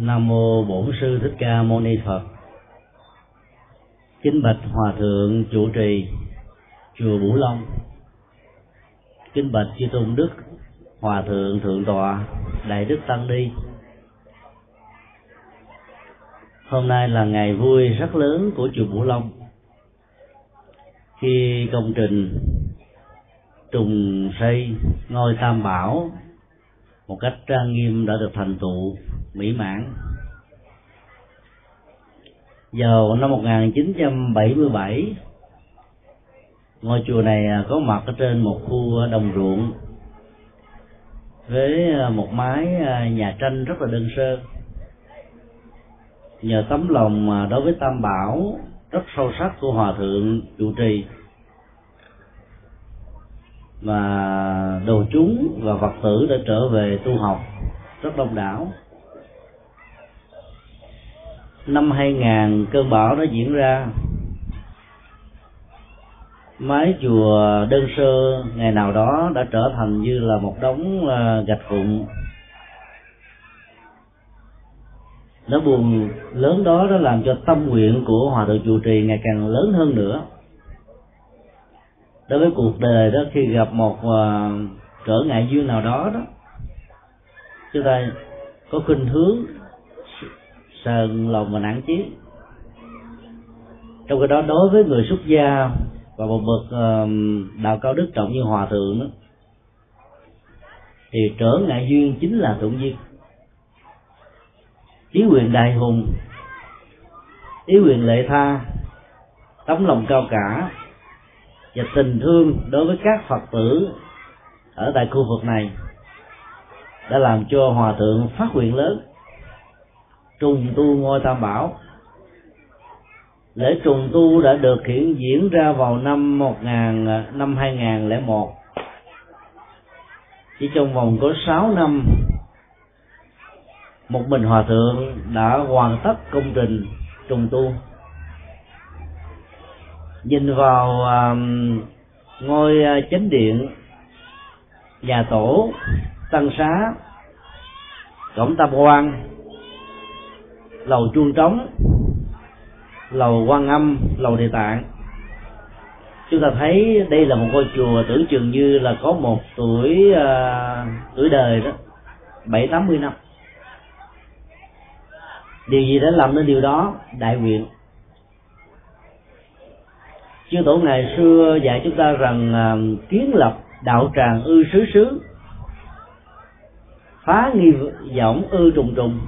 Nam mô Bổn sư Thích Ca Mâu Ni Phật. Kính bạch hòa thượng chủ trì, chùa Bửu Long. Kính bạch chư tôn đức, hòa thượng thượng tọa, đại đức tăng đi Hôm nay là ngày vui rất lớn của chùa Bửu Long. Khi công trình trùng xây ngôi tam bảo một cách trang nghiêm đã được thành tựu mỹ mãn. Vào năm 1977 ngôi chùa này có mặt ở trên một khu đồng ruộng với một mái nhà tranh rất là đơn sơ. Nhờ tấm lòng đối với tam bảo, rất sâu sắc của hòa thượng trụ trì và đồ chúng và phật tử đã trở về tu học. Rất đông đảo. Năm 2000 cơn bão đã diễn ra. Mái chùa đơn sơ ngày nào đó đã trở thành như là một đống à, gạch vụn. Nó buồn lớn đó nó làm cho tâm nguyện của hòa thượng trụ trì ngày càng lớn hơn nữa đối với cuộc đời đó khi gặp một ờ, uh, trở ngại duyên nào đó đó chúng ta có khuynh hướng sờn lòng và nản chí. Trong cái đó đối với người xuất gia và một bậc uh, đạo cao đức trọng như hòa thượng đó thì trở ngại duyên chính là thuận duyên. Ý quyền đại hùng ý quyền lệ tha tấm lòng cao cả và tình thương đối với các phật tử ở tại khu vực này đã làm cho hòa thượng phát nguyện lớn. Trùng tu ngôi tam bảo. Lễ trùng tu đã được hiện diễn ra vào năm 1000 năm 2001 chỉ trong vòng có 6 năm, một mình hòa thượng đã hoàn tất công trình trùng tu nhìn vào um, ngôi uh, chánh điện nhà tổ tăng xá cổng tam quan lầu chuông trống lầu quan âm lầu địa tạng. Chúng ta thấy đây là một ngôi chùa tưởng chừng như là có một tuổi uh, tuổi đời đó bảy tám mươi năm. Điều gì đã làm nên điều đó? Đại nguyện chư tổ ngày xưa dạy chúng ta rằng uh, kiến lập đạo tràng ư xứ xứ phá nghi vọng ư trùng trùng.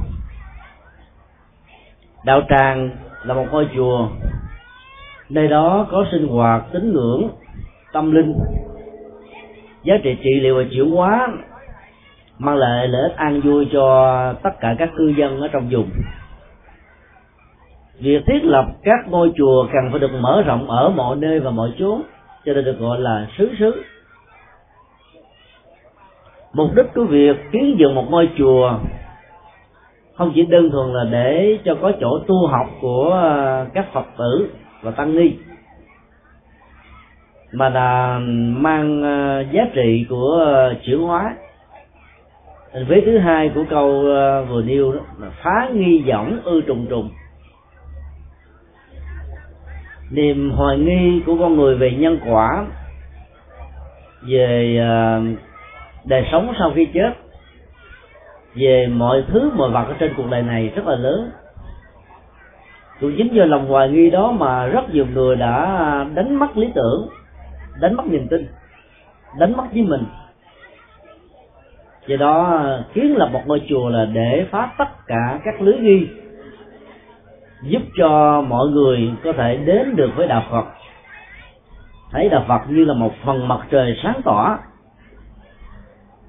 Đạo tràng là một ngôi chùa nơi đó có sinh hoạt tín ngưỡng tâm linh. Giá trị trị liệu và chuyển hóa mang lại lợi ích an vui cho tất cả các cư dân ở trong vùng việc thiết lập các ngôi chùa cần phải được mở rộng ở mọi nơi và mọi chốn, cho nên được gọi là xứ xứ. Mục đích của việc kiến dựng một ngôi chùa không chỉ đơn thuần là để cho có chỗ tu học của à, các phật tử và tăng ni, mà là mang à, giá trị của à, chuyển hóa. Vế thứ hai của câu vừa nêu đó là phá nghi võng ư trùng trùng niềm hoài nghi của con người về nhân quả, về à, đời sống sau khi chết, về mọi thứ, mọi vật ở trên cuộc đời này rất là lớn. Cũng chính do lòng hoài nghi đó mà rất nhiều người đã đánh mất lý tưởng, đánh mất niềm tin, đánh mất với mình. Do đó, kiến lập một ngôi chùa là để phá tất cả các lưới nghi giúp cho mọi người có thể đến được với đạo phật. Thấy đạo phật như là một phần mặt trời sáng tỏ.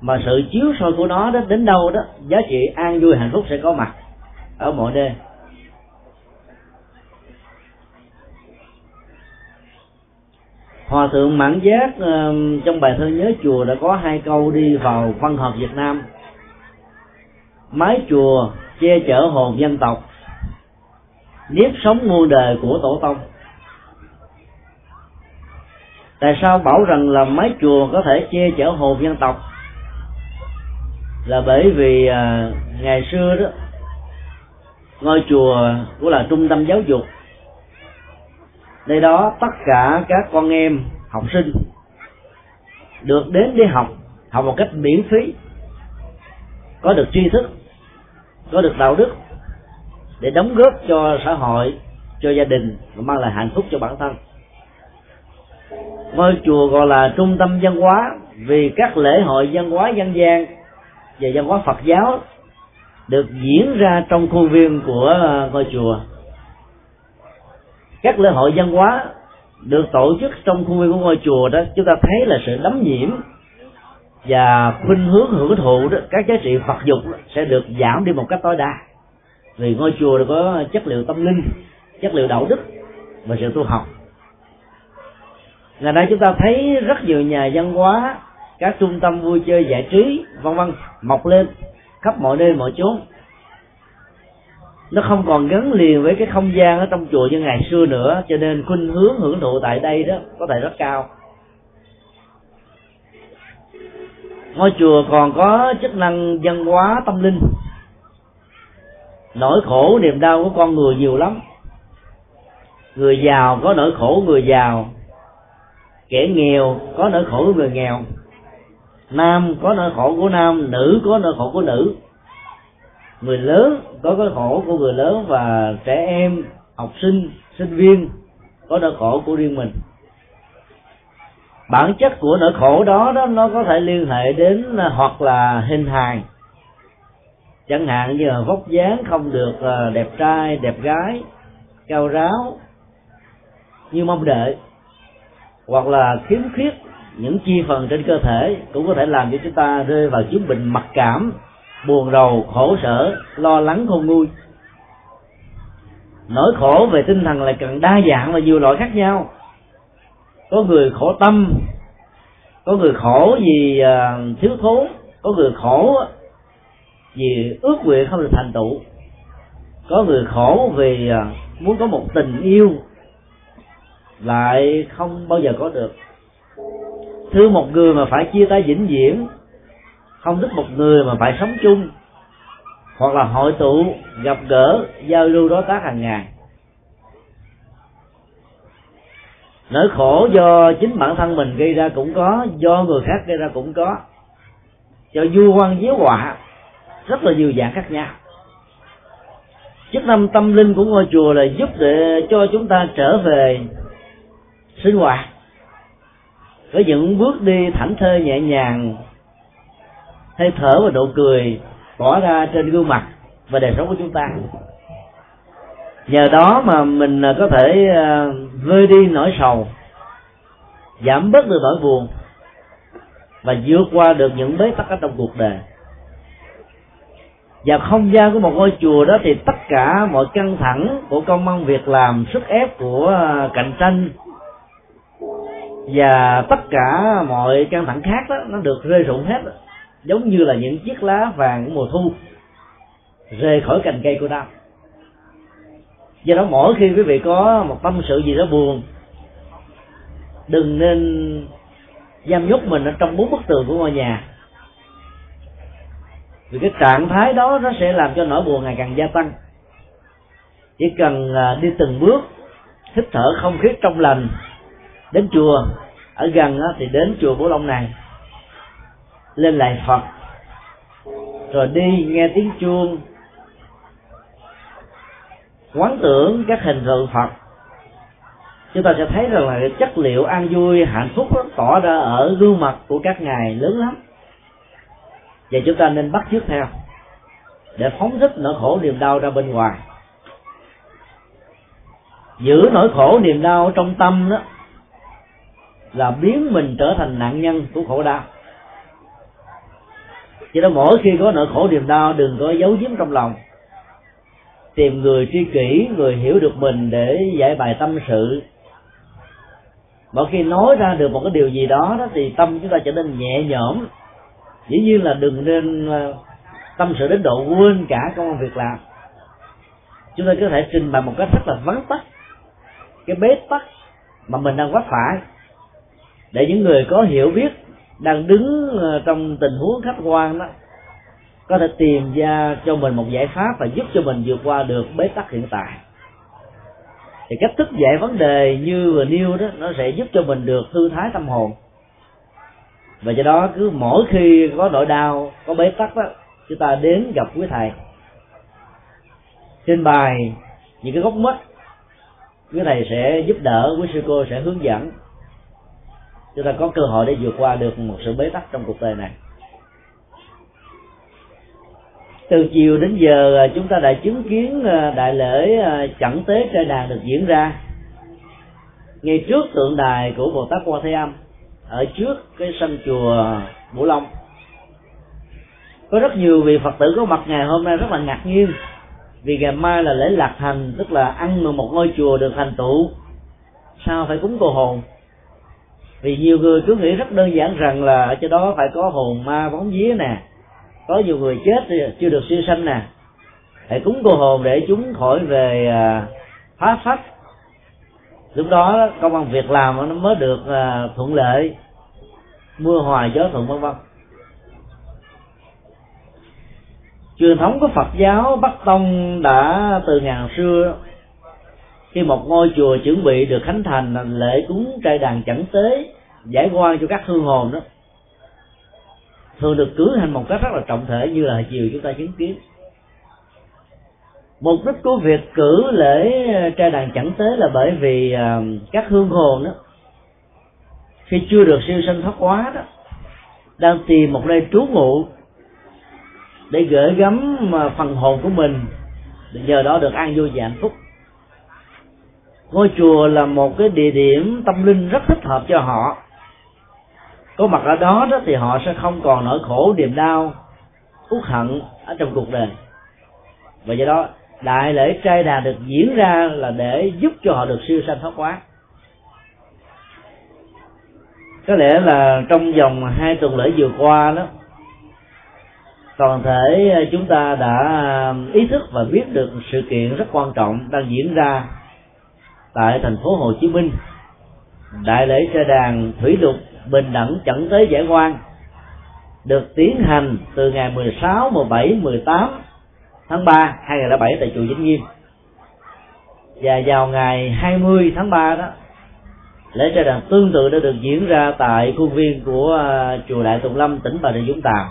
Mà sự chiếu soi của nó đó, đến đâu đó, giá trị an vui hạnh phúc sẽ có mặt ở mọi nơi. Hòa thượng mãn giác ờ, trong bài thơ nhớ chùa đã có hai câu đi vào văn học việt nam. Mái chùa che chở hồn dân tộc nếp sống muôn đời của tổ tông. Tại sao bảo rằng là mái chùa có thể che chở hồn dân tộc? Là bởi vì à, ngày xưa đó ngôi chùa cũng là trung tâm giáo dục. Nơi đó tất cả các con em học sinh được đến đi học học một cách miễn phí. Có được tri thức có được đạo đức để đóng góp cho xã hội, cho gia đình và mang lại hạnh phúc cho bản thân. Ngôi chùa gọi là trung tâm văn hóa vì các lễ hội văn hóa dân gian và văn hóa Phật giáo được diễn ra trong khuôn viên của ngôi chùa. Các lễ hội văn hóa được tổ chức trong khuôn viên của ngôi chùa đó, chúng ta thấy là sự đắm nhiễm và khuynh hướng hưởng thụ đó, các giá trị Phật dục sẽ được giảm đi một cách tối đa vì ngôi chùa có chất liệu tâm linh, chất liệu đạo đức và sự tu học. Ngày nay chúng ta thấy rất nhiều nhà văn hóa, các trung tâm vui chơi giải trí, vân vân, mọc lên khắp mọi nơi, mọi chốn. Nó không còn gắn liền với cái không gian ở trong chùa như ngày xưa nữa, cho nên khuynh hướng hưởng thụ tại đây đó có thể rất cao. Ngôi chùa còn có chức năng văn hóa tâm linh nỗi khổ, niềm đau của con người nhiều lắm. Người giàu có nỗi khổ người giàu. Kẻ nghèo có nỗi khổ của người nghèo. Nam có nỗi khổ của nam, nữ có nỗi khổ của nữ. Người lớn có nỗi khổ của người lớn và trẻ em, học sinh sinh viên có nỗi khổ của riêng mình. Bản chất của nỗi khổ đó đó nó có thể liên hệ đến à, hoặc là hình hài chẳng hạn như là vóc dáng không được ờ, đẹp trai, đẹp gái, cao ráo, như mong đợi, hoặc là khiếm khuyết, những chi phần trên cơ thể cũng có thể làm cho chúng ta rơi vào chứng bệnh mặc cảm, buồn rầu, khổ sở, lo lắng khôn nguôi nỗi khổ về tinh thần lại càng đa dạng và nhiều loại khác nhau. Có người khổ tâm, có người khổ vì ờ, thiếu thốn, có người khổ vì ước nguyện không được thành tựu. Có người khổ vì à, muốn có một tình yêu lại không bao giờ có được. Thương một người mà phải chia tay vĩnh viễn, không thích một người mà phải sống chung, hoặc là hội tụ, gặp gỡ, giao lưu đối tác hàng ngày. Nỗi khổ do chính bản thân mình gây ra cũng có, do người khác gây ra cũng có. Cho vua quan giếu họa rất là nhiều dạng khác nhau. Chức năng tâm linh của ngôi chùa là giúp để cho chúng ta trở về sinh hoạt với những bước đi thảnh thơi nhẹ nhàng, hơi thở và nụ cười tỏ ra trên gương mặt và đời sống của chúng ta. Nhờ đó mà mình à, có thể à, vơi đi nỗi sầu, giảm bớt được nỗi buồn và vượt qua được những bế tắc ở trong cuộc đời và không gian của một ngôi chùa đó thì tất cả mọi căng thẳng của công ăn việc làm, sức ép của à, cạnh tranh và tất cả mọi căng thẳng khác đó, nó được rơi rụng hết. Giống như là những chiếc lá vàng của mùa thu rơi khỏi cành cây của năm do đó mỗi khi quý vị có một tâm sự gì đó buồn, đừng nên giam nhốt mình ở trong bốn bức tường của ngôi nhà vì cái trạng thái đó nó sẽ làm cho nỗi buồn ngày càng gia tăng. Chỉ cần à, đi từng bước, hít thở không khí trong lành, đến chùa, ở gần thì đến chùa Bố Long này, lên lại Phật, rồi đi nghe tiếng chuông, quán tưởng các hình tượng Phật. Chúng ta sẽ thấy rằng là chất liệu an vui, hạnh phúc đó tỏ ra ở gương mặt của các ngài lớn lắm và chúng ta nên bắt chước theo để phóng thích nỗi khổ niềm đau ra bên ngoài. Giữ nỗi khổ niềm đau trong tâm đó là biến mình trở thành nạn nhân của khổ đau. Cho nên mỗi khi có nỗi khổ niềm đau, đừng có giấu giếm trong lòng. Tìm người tri kỷ, người hiểu được mình để giải bài tâm sự. Mỗi khi nói ra được một cái điều gì đó đó, thì tâm chúng ta trở nên nhẹ nhõm dĩ nhiên là đừng nên ờ, tâm sự đến độ quên cả công việc làm. Chúng ta có thể trình bày một cách rất là vắn tắt. Cái bế tắc mà mình đang vấp phải. Để những người có hiểu biết, đang đứng ờ, trong tình huống khách quan đó, có thể tìm ra cho mình một giải pháp và giúp cho mình vượt qua được bế tắc hiện tại. Thì cách thức giải vấn đề như vừa nêu đó, nó sẽ giúp cho mình được thư thái tâm hồn và do đó cứ mỗi khi có nỗi đau, có bế tắc đó, chúng ta đến gặp quý thầy. Trên bài, những cái gốc mất quý thầy sẽ giúp đỡ, quý sư cô sẽ hướng dẫn. Chúng ta có cơ hội để vượt qua được một sự bế tắc trong cuộc đời này. Từ chiều đến giờ, chúng ta đã chứng kiến à, đại lễ à, chẳng tế trai đàn được diễn ra. Ngay trước tượng đài của bồ tát quan thế âm ở trước cái sân chùa Bửu Long. Có rất nhiều vị Phật tử có mặt ngày hôm nay rất là ngạc nhiên. Vì ngày mai là lễ lạc thành, tức là ăn một ngôi chùa được thành tựu. Sao phải cúng cô hồn? Vì nhiều người cứ nghĩ rất đơn giản rằng là ở chỗ đó phải có hồn ma bóng vía nè. Có nhiều người chết chưa được siêu sanh nè. Hãy cúng cô hồn để chúng khỏi về à, phá phách lúc đó công an việc làm nó mới được à, thuận lợi mưa hòa gió thuận vân vân. Truyền thống của Phật giáo Bắc Tông đã từ ngàn xưa, khi một ngôi chùa chuẩn bị được khánh thành, lễ cúng trai đàn chẳng tế, giải quan cho các hương hồn đó, thường được cử hành một cách rất là trọng thể như là chiều chúng ta chứng kiến mục đích của việc cử lễ ờ, trai đàn chẳng tế là bởi vì ờ, các hương hồn đó, khi chưa được siêu sanh thoát hóa đó, đang tìm một nơi trú ngụ để gửi gắm ờ, phần hồn của mình, để nhờ đó được an vui và hạnh phúc. Ngôi chùa là một cái địa điểm tâm linh rất thích hợp cho họ. Có mặt ở đó đó thì họ sẽ không còn nỗi khổ, niềm đau, uất hận ở trong cuộc đời. Và do đó đại lễ trai đà được diễn ra là để giúp cho họ được siêu sanh thoát quá có lẽ là trong vòng hai tuần lễ vừa qua đó toàn thể chúng ta đã um, ý thức và biết được sự kiện rất quan trọng đang diễn ra tại thành phố Hồ Chí Minh. Đại lễ trai đàn thủy lục bình đẳng chẳng tới giải quan được tiến hành từ ngày 16, 17, 18 tháng 3 2007 tại chùa Vĩnh Nghiêm. Và vào ngày 20 tháng 3 đó, lễ trai đàn tương tự đã được diễn ra tại khuôn viên của à, chùa Đại Tùng Lâm, tỉnh Bà Rịa Vũng Tàu.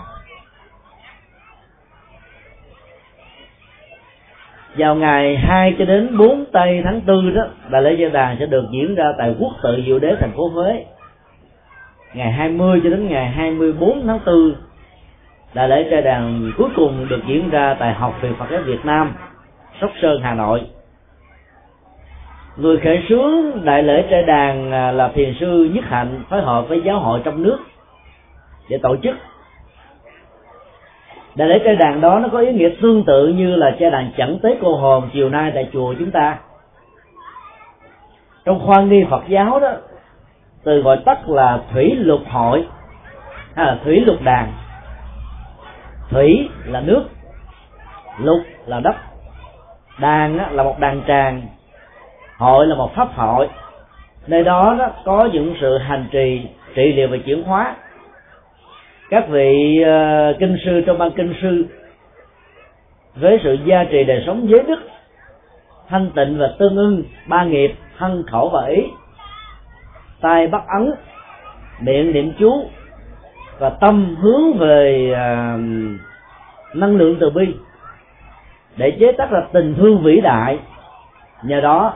Vào ngày 2 cho đến 4 tây tháng 4 đó là lễ gia đàn sẽ được diễn ra tại quốc tự diệu đế thành phố Huế. Ngày 20 cho đến ngày 24 tháng 4 đại lễ trai đàn cuối cùng được diễn ra tại học viện Phật giáo Việt Nam, Sóc Sơn, Hà Nội. Người khởi xướng đại lễ trai đàn à, là thiền sư nhất hạnh phối hợp với giáo hội trong nước để tổ chức. Đại lễ trai đàn đó nó có ý nghĩa tương tự như là trai đàn chẳng tế cô hồn chiều nay tại chùa chúng ta. Trong khoa nghi Phật giáo đó, từ gọi tắt là thủy lục hội, hay là thủy lục đàn thủy là nước lục là đất đàn là một đàn tràng hội là một pháp hội. Nơi đó, đó có những sự hành trì trị liệu và chuyển hóa. Các vị uh, kinh sư trong ban kinh sư với sự gia trì đời sống giới đức thanh tịnh và tương ưng ba nghiệp thân khẩu và ý tay bắt ấn miệng niệm chú và tâm hướng về à, năng lượng từ bi để chế tác ra tình thương vĩ đại. Nhờ đó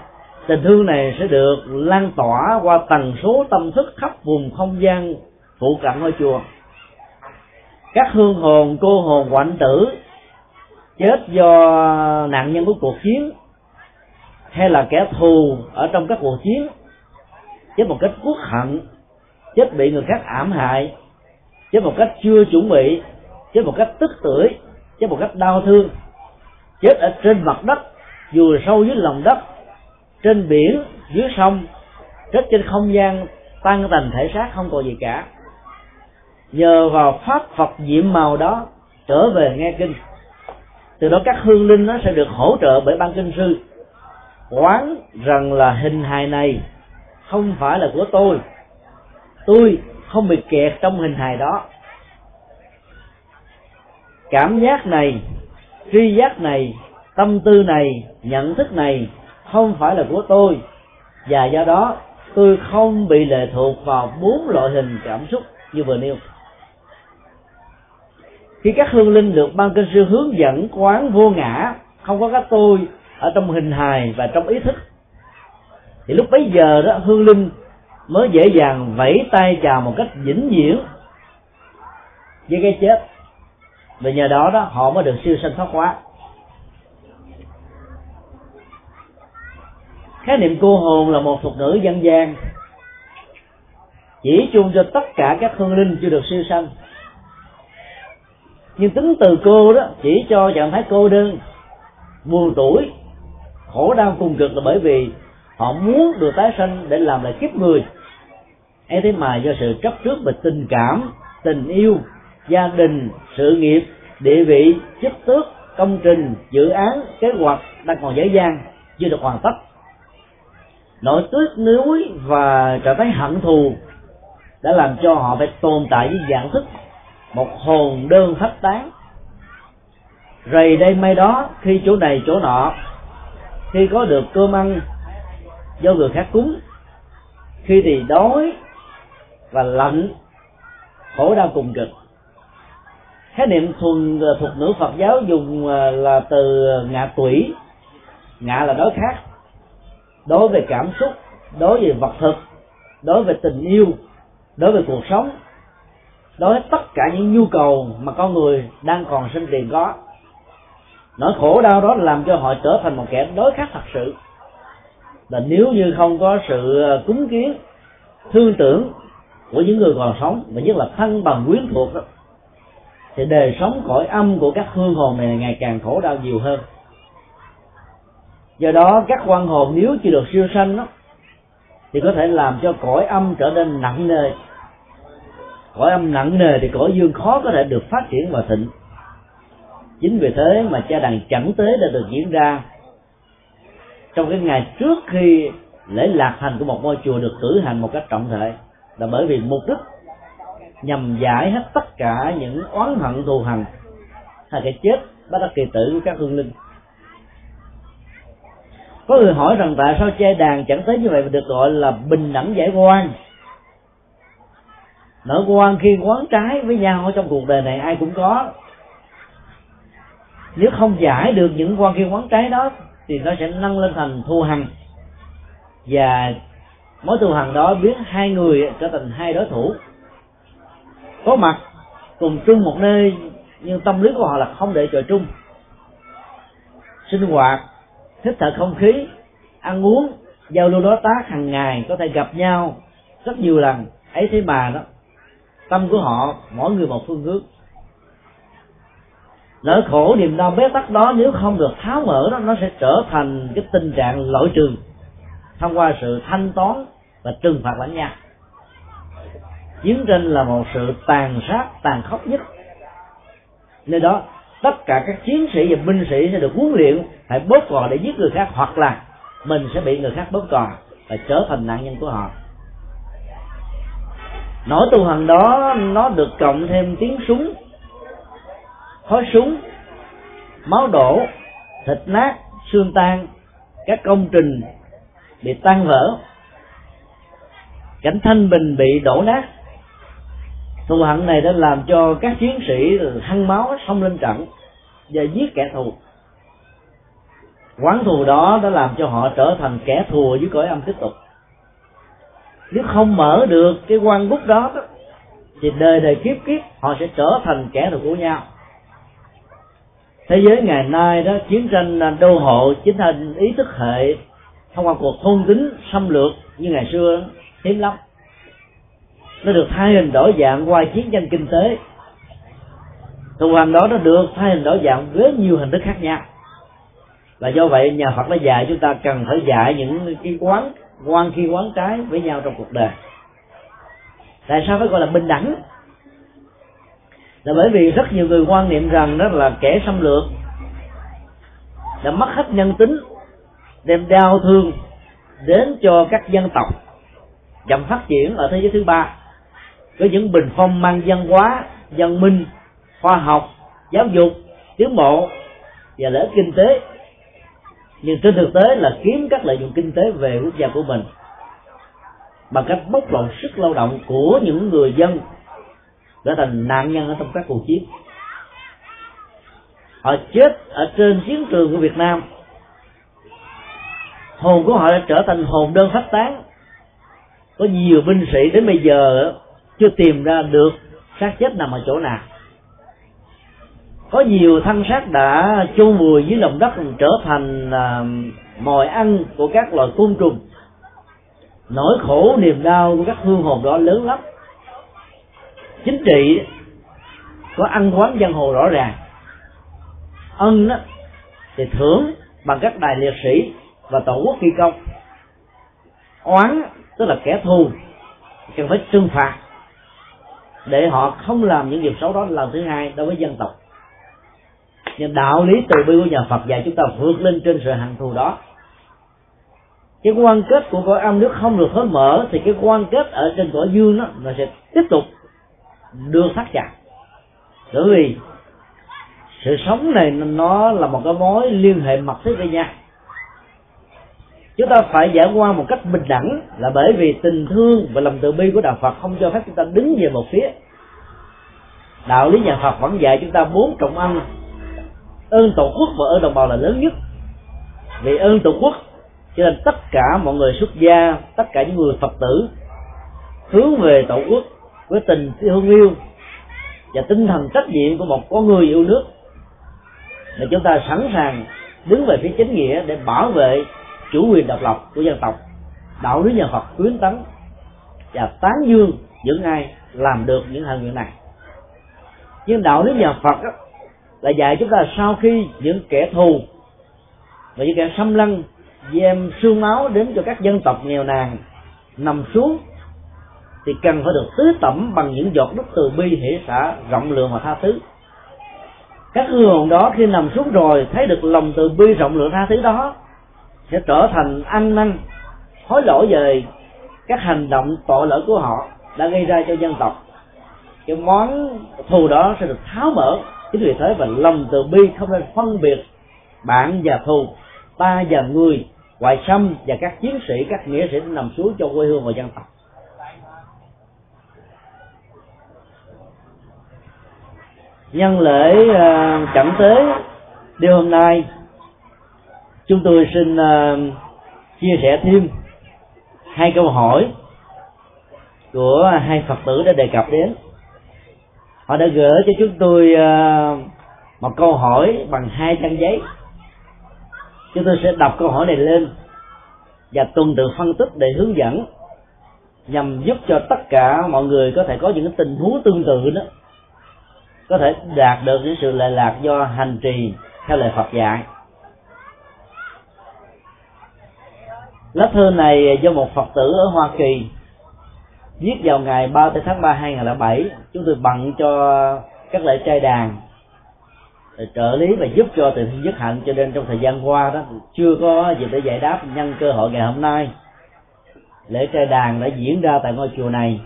tình thương này sẽ được lan tỏa qua tần số tâm thức khắp vùng không gian phụ cận ngôi chùa. Các hương hồn cô hồn quạnh tử chết do nạn nhân của cuộc chiến hay là kẻ thù ở trong các cuộc chiến chết một cách quốc hận chết bị người khác ảm hại chết một cách chưa chuẩn bị chết một cách tức tưởi chết một cách đau thương. Chết ở trên mặt đất dù sâu dưới lòng đất, trên biển, dưới sông, chết trên không gian, tan thành thể xác, không còn gì cả. Nhờ vào pháp phật nhiệm màu đó, trở về nghe kinh. Từ đó các hương linh nó sẽ được hỗ trợ bởi ban kinh sư. Quán rằng là hình hài này không phải là của tôi. Tôi không bị kẹt trong hình hài đó. Cảm giác này, tri giác này, tâm tư này, nhận thức này không phải là của tôi. Và do đó, tôi không bị lệ thuộc vào bốn loại hình cảm xúc như vừa nêu. Khi các hương linh được ban kinh sư hướng dẫn quán vô ngã, không có các tôi ở trong hình hài và trong ý thức, thì lúc bấy giờ đó, hương linh mới dễ dàng vẫy tay chào một cách vĩnh viễn với cái chết. Và nhờ đó đó, họ mới được siêu sanh thoát hóa. Khái niệm cô hồn là một thuật ngữ dân gian, chỉ chung cho tất cả các hương linh chưa được siêu sanh. Nhưng tính từ cô đó, chỉ cho trạng thái cô đơn, buồn tuổi khổ đau cùng cực là bởi vì họ muốn được tái sanh để làm lại kiếp người ấy thế mà do sự chấp trước về tình cảm, tình yêu, gia đình, sự nghiệp, địa vị, chức tước, công trình, dự án, kế hoạch đang còn dễ dàng, chưa được hoàn tất. Nỗi tuyết núi và trở thấy hận thù đã làm cho họ phải tồn tại với dạng thức một hồn đơn thách tán. Rầy đây may đó, khi chỗ này chỗ nọ, khi có được cơm ăn do người khác cúng, khi thì đói và lạnh, khổ đau cùng cực. Khái niệm thuần ờ, thuật ngữ phật giáo dùng ờ, là từ ờ, ngạ quỷ. Ngạ là đối khác. Đối về cảm xúc, đối về vật thực, đối về tình yêu, đối với cuộc sống, đối với tất cả những nhu cầu mà con người đang còn sinh tiền có. Nỗi khổ đau đó làm cho họ trở thành một kẻ đối khác thật sự. Và nếu như không có sự cúng kiến, thương tưởng của những người còn sống và nhất là thân bằng quyến thuộc đó, thì đời sống cõi âm của các hương hồn này ngày càng khổ đau nhiều hơn. Do đó các quan hồn nếu chưa được siêu sanh đó, thì có thể làm cho cõi âm trở nên nặng nề. Cõi âm nặng nề thì cõi dương khó có thể được phát triển và thịnh. Chính vì thế mà cha đàn chẳng tế đã được diễn ra. Trong cái ngày trước khi lễ lạc thành của một ngôi chùa được cử hành một cách trọng thể là bởi vì mục đích nhằm giải hết tất cả những oán hận thù hằn hay cái chết bất đắc kỳ tử của các hương linh. Có người hỏi rằng tại sao che đàn chẳng tới như vậy mà được gọi là bình đẳng giải quan nỗi quan khi quán trái với nhau ở trong cuộc đời này ai cũng có. Nếu không giải được những quan khi quán trái đó thì nó sẽ nâng lên thành thù hằn và mối thù hằn đó biến hai người trở thành hai đối thủ. Có mặt, cùng chung một nơi, nhưng tâm lý của họ là không để trời chung. Sinh hoạt, hít thở không khí, ăn uống, giao lưu đối tác hàng ngày có thể gặp nhau rất nhiều lần. Ấy thế mà đó, tâm của họ mỗi người một phương hướng. Nỗi khổ, niềm đau bế tắc đó nếu không được tháo mở đó, nó sẽ trở thành cái tình trạng lỗi trường thông qua sự thanh toán và trừng phạt lẫn nhau. Chiến tranh là một sự tàn sát, tàn khốc nhất. Nơi đó, tất cả các chiến sĩ và binh sĩ sẽ được huấn luyện, phải bóp cò để giết người khác, hoặc là mình sẽ bị người khác bóp cò và trở thành nạn nhân của họ. Nỗi tu hành đó, nó được cộng thêm tiếng súng, khói súng, máu đổ, thịt nát, xương tan, các công trình bị tan vỡ cảnh thanh bình bị đổ nát. Thù hận này đã làm cho các chiến sĩ hăng máu xông lên trận và giết kẻ thù. Quán thù đó đã làm cho họ trở thành kẻ thù với cõi âm tiếp tục. Nếu không mở được cái quan bút đó, đó thì đời đời kiếp kiếp họ sẽ trở thành kẻ thù của nhau. Thế giới ngày nay đó chiến tranh đô hộ chính thành ý thức hệ thông qua cuộc thôn tính xâm lược như ngày xưa hiếm lắm. Nó được thay hình đổi dạng qua chiến tranh kinh tế. Thù hằn đó nó được thay hình đổi dạng với nhiều hình thức khác nhau. Và do vậy, nhà Phật đã dạy chúng ta cần phải dạy những cái quán, quan khi quán trái với nhau trong cuộc đời. Tại sao phải gọi là bình đẳng? Là bởi vì rất nhiều người quan niệm rằng đó là kẻ xâm lược, đã mất hết nhân tính, đem đau thương đến cho các dân tộc dòng phát triển ở thế giới thứ ba, với những bình phong mang văn hóa, văn minh, khoa học, giáo dục, tiến bộ và lợi ích kinh tế. Nhưng trên thực tế là kiếm các lợi nhuận kinh tế về quốc gia của mình bằng cách bóc lột sức lao động của những người dân trở thành nạn nhân ở trong các cuộc chiến. Họ chết ở trên chiến trường của Việt Nam. Hồn của họ đã trở thành hồn đơn phát tán có nhiều binh sĩ đến bây giờ chưa tìm ra được xác chết nằm ở chỗ nào. Có nhiều thân xác đã chôn vùi dưới lòng đất trở thành à, mồi ăn của các loài côn trùng. Nỗi khổ, niềm đau của các hương hồn đó lớn lắm. Chính trị có ăn quán dân hồ rõ ràng. Ân đó thì thưởng bằng các đài liệt sĩ và tổ quốc phi công. Oán tức là kẻ thù cần phải trừng phạt để họ không làm những việc xấu đó lần thứ hai đối với dân tộc. Nhưng đạo lý từ bi của nhà Phật dạy chúng ta vượt lên trên sự hận thù đó. Cái quan kết của cõi âm nước không được hớn mở, thì cái quan kết ở trên cõi dương đó, nó sẽ tiếp tục đưa thắt chặt. Bởi vì sự sống này nó là một cái mối liên hệ mật thiết với nhau chúng ta phải giải qua một cách bình đẳng là bởi vì tình thương và lòng từ bi của đạo Phật không cho phép chúng ta đứng về một phía. Đạo lý nhà Phật vẫn dạy chúng ta bốn trọng ân ơn tổ quốc và ơn đồng bào là lớn nhất. Vì ơn tổ quốc cho nên tất cả mọi người xuất gia, tất cả những người phật tử hướng về tổ quốc với tình thương yêu và tinh thần trách nhiệm của một con người yêu nước. Để chúng ta sẵn sàng đứng về phía chính nghĩa để bảo vệ chủ quyền độc lập của dân tộc. Đạo lý nhà Phật khuyến tấn và tán dương những ai làm được những hành nguyện này. Nhưng đạo lý nhà Phật đó, là dạy chúng ta sau khi những kẻ thù và những kẻ xâm lăng đem xương máu đến cho các dân tộc nghèo nàn nằm xuống thì cần phải được tứ tẩm bằng những giọt nước từ bi hỷ xã rộng lượng và tha thứ. Các hương hồn đó khi nằm xuống rồi thấy được lòng từ bi rộng lượng tha thứ đó sẽ trở thành ăn năn hối lỗi về các hành động tội lỗi của họ đã gây ra cho dân tộc. Cái món thù đó sẽ được tháo mở. Chính vì thế và lòng từ bi không nên phân biệt bạn và thù ta và người ngoại xâm và các chiến sĩ các nghĩa sĩ nằm xuống cho quê hương và dân tộc. Nhân lễ uh, cận tế đêm hôm nay chúng tôi xin uh, chia sẻ thêm hai câu hỏi của hai phật tử đã đề cập đến. Họ đã gửi cho chúng tôi uh, một câu hỏi bằng hai trang giấy. Chúng tôi sẽ đọc câu hỏi này lên và tuần tự phân tích để hướng dẫn nhằm giúp cho tất cả mọi người có thể có những tình huống tương tự đó có thể đạt được những sự lệ lạc do hành trì theo lời Phật dạy. Lá thư này do một Phật tử ở Hoa Kỳ viết vào ngày 30 tháng 3 2007 chúng tôi bận cho các lễ trai đàn trợ lý và giúp cho từ thiên nhất hạnh cho nên trong thời gian qua đó, chưa có dịp để giải đáp nhân cơ hội ngày hôm nay. Lễ trai đàn đã diễn ra tại ngôi chùa này.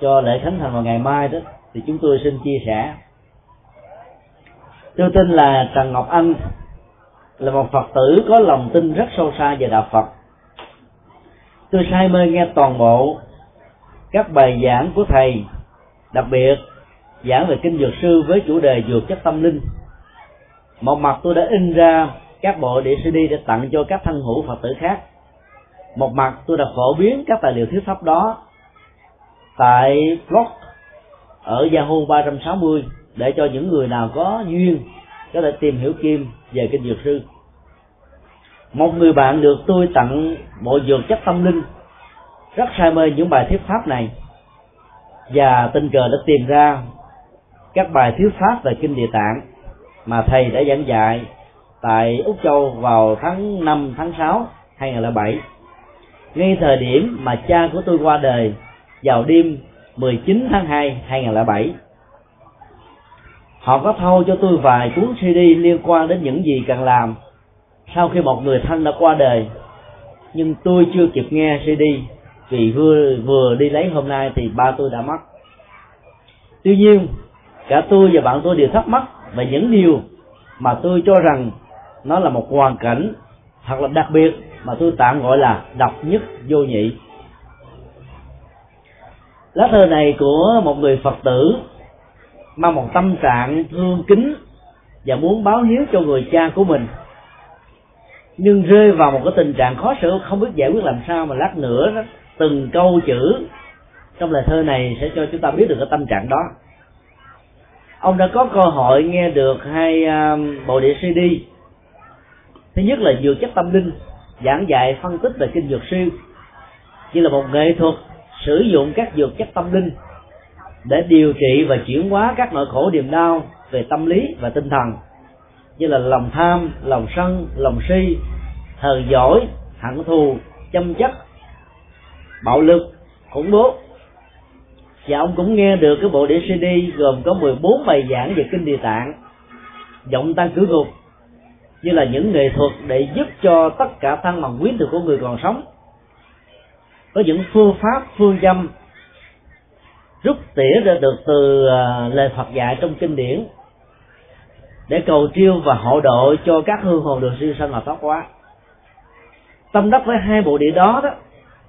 Cho lễ khánh thành vào ngày mai đó, thì chúng tôi xin chia sẻ. Tôi tin là trần ngọc anh là một phật tử có lòng tin rất sâu xa về đạo phật. Tôi say mê, nghe toàn bộ các bài giảng của thầy, đặc biệt giảng về kinh dược sư với chủ đề dược chất tâm linh, một mặt tôi đã in ra các bộ đĩa cd để tặng cho các thân hữu phật tử khác. Một mặt tôi đã phổ biến các tài liệu thuyết pháp đó tại blog ở Yahoo 360 để cho những người nào có duyên có thể tìm hiểu kim về kinh dược sư. Một người bạn được tôi tặng bộ dược chất tâm linh, rất say mê những bài thuyết pháp này, và tình cờ đã tìm ra các bài thuyết pháp về kinh địa tạng mà thầy đã giảng dạy tại Úc Châu vào tháng 5 tháng 6 2007 ngay thời điểm mà cha của tôi qua đời vào đêm 19 tháng 2 2007 họ có thâu cho tôi vài cuốn CD liên quan đến những gì cần làm. Sau khi một người thân đã qua đời, nhưng tôi chưa kịp nghe CD, vì vừa vừa đi lấy hôm nay thì ba tôi đã mất. Tuy nhiên, cả tôi và bạn tôi đều thắc mắc về những điều mà tôi cho rằng nó là một hoàn cảnh thật là đặc biệt mà tôi tạm gọi là độc nhất vô nhị. Lá thơ này của một người phật tử mang một tâm trạng thương kính và muốn báo hiếu cho người cha của mình. Nhưng rơi vào một cái tình trạng khó xử không biết giải quyết làm sao mà lát nữa đó, từng câu chữ trong lời thơ này sẽ cho chúng ta biết được cái tâm trạng đó. Ông đã có cơ hội nghe được hai à, bộ đĩa cd thứ nhất là dược chất tâm linh giảng dạy phân tích về kinh dược sư. Chỉ là một nghệ thuật sử dụng các dược chất tâm linh để điều trị và chuyển hóa các nỗi khổ niềm đau về tâm lý và tinh thần, như là lòng tham, lòng sân, lòng si hờn giỏi hận thù châm chất bạo lực, khủng bố. Và ông cũng nghe được cái bộ đĩa CD gồm có 14 bài giảng về kinh địa tạng, giọng tăng cử ngục như là những nghệ thuật để giúp cho tất cả thân bằng quyến thuộc của người còn sống. Có những phương pháp, phương châm rút tỉa ra được từ à, lời Phật dạy trong kinh điển để cầu triêu và hộ độ cho các hương hồn được siêu sanh và thoát quá. Tâm đắc với hai bộ địa đó đó,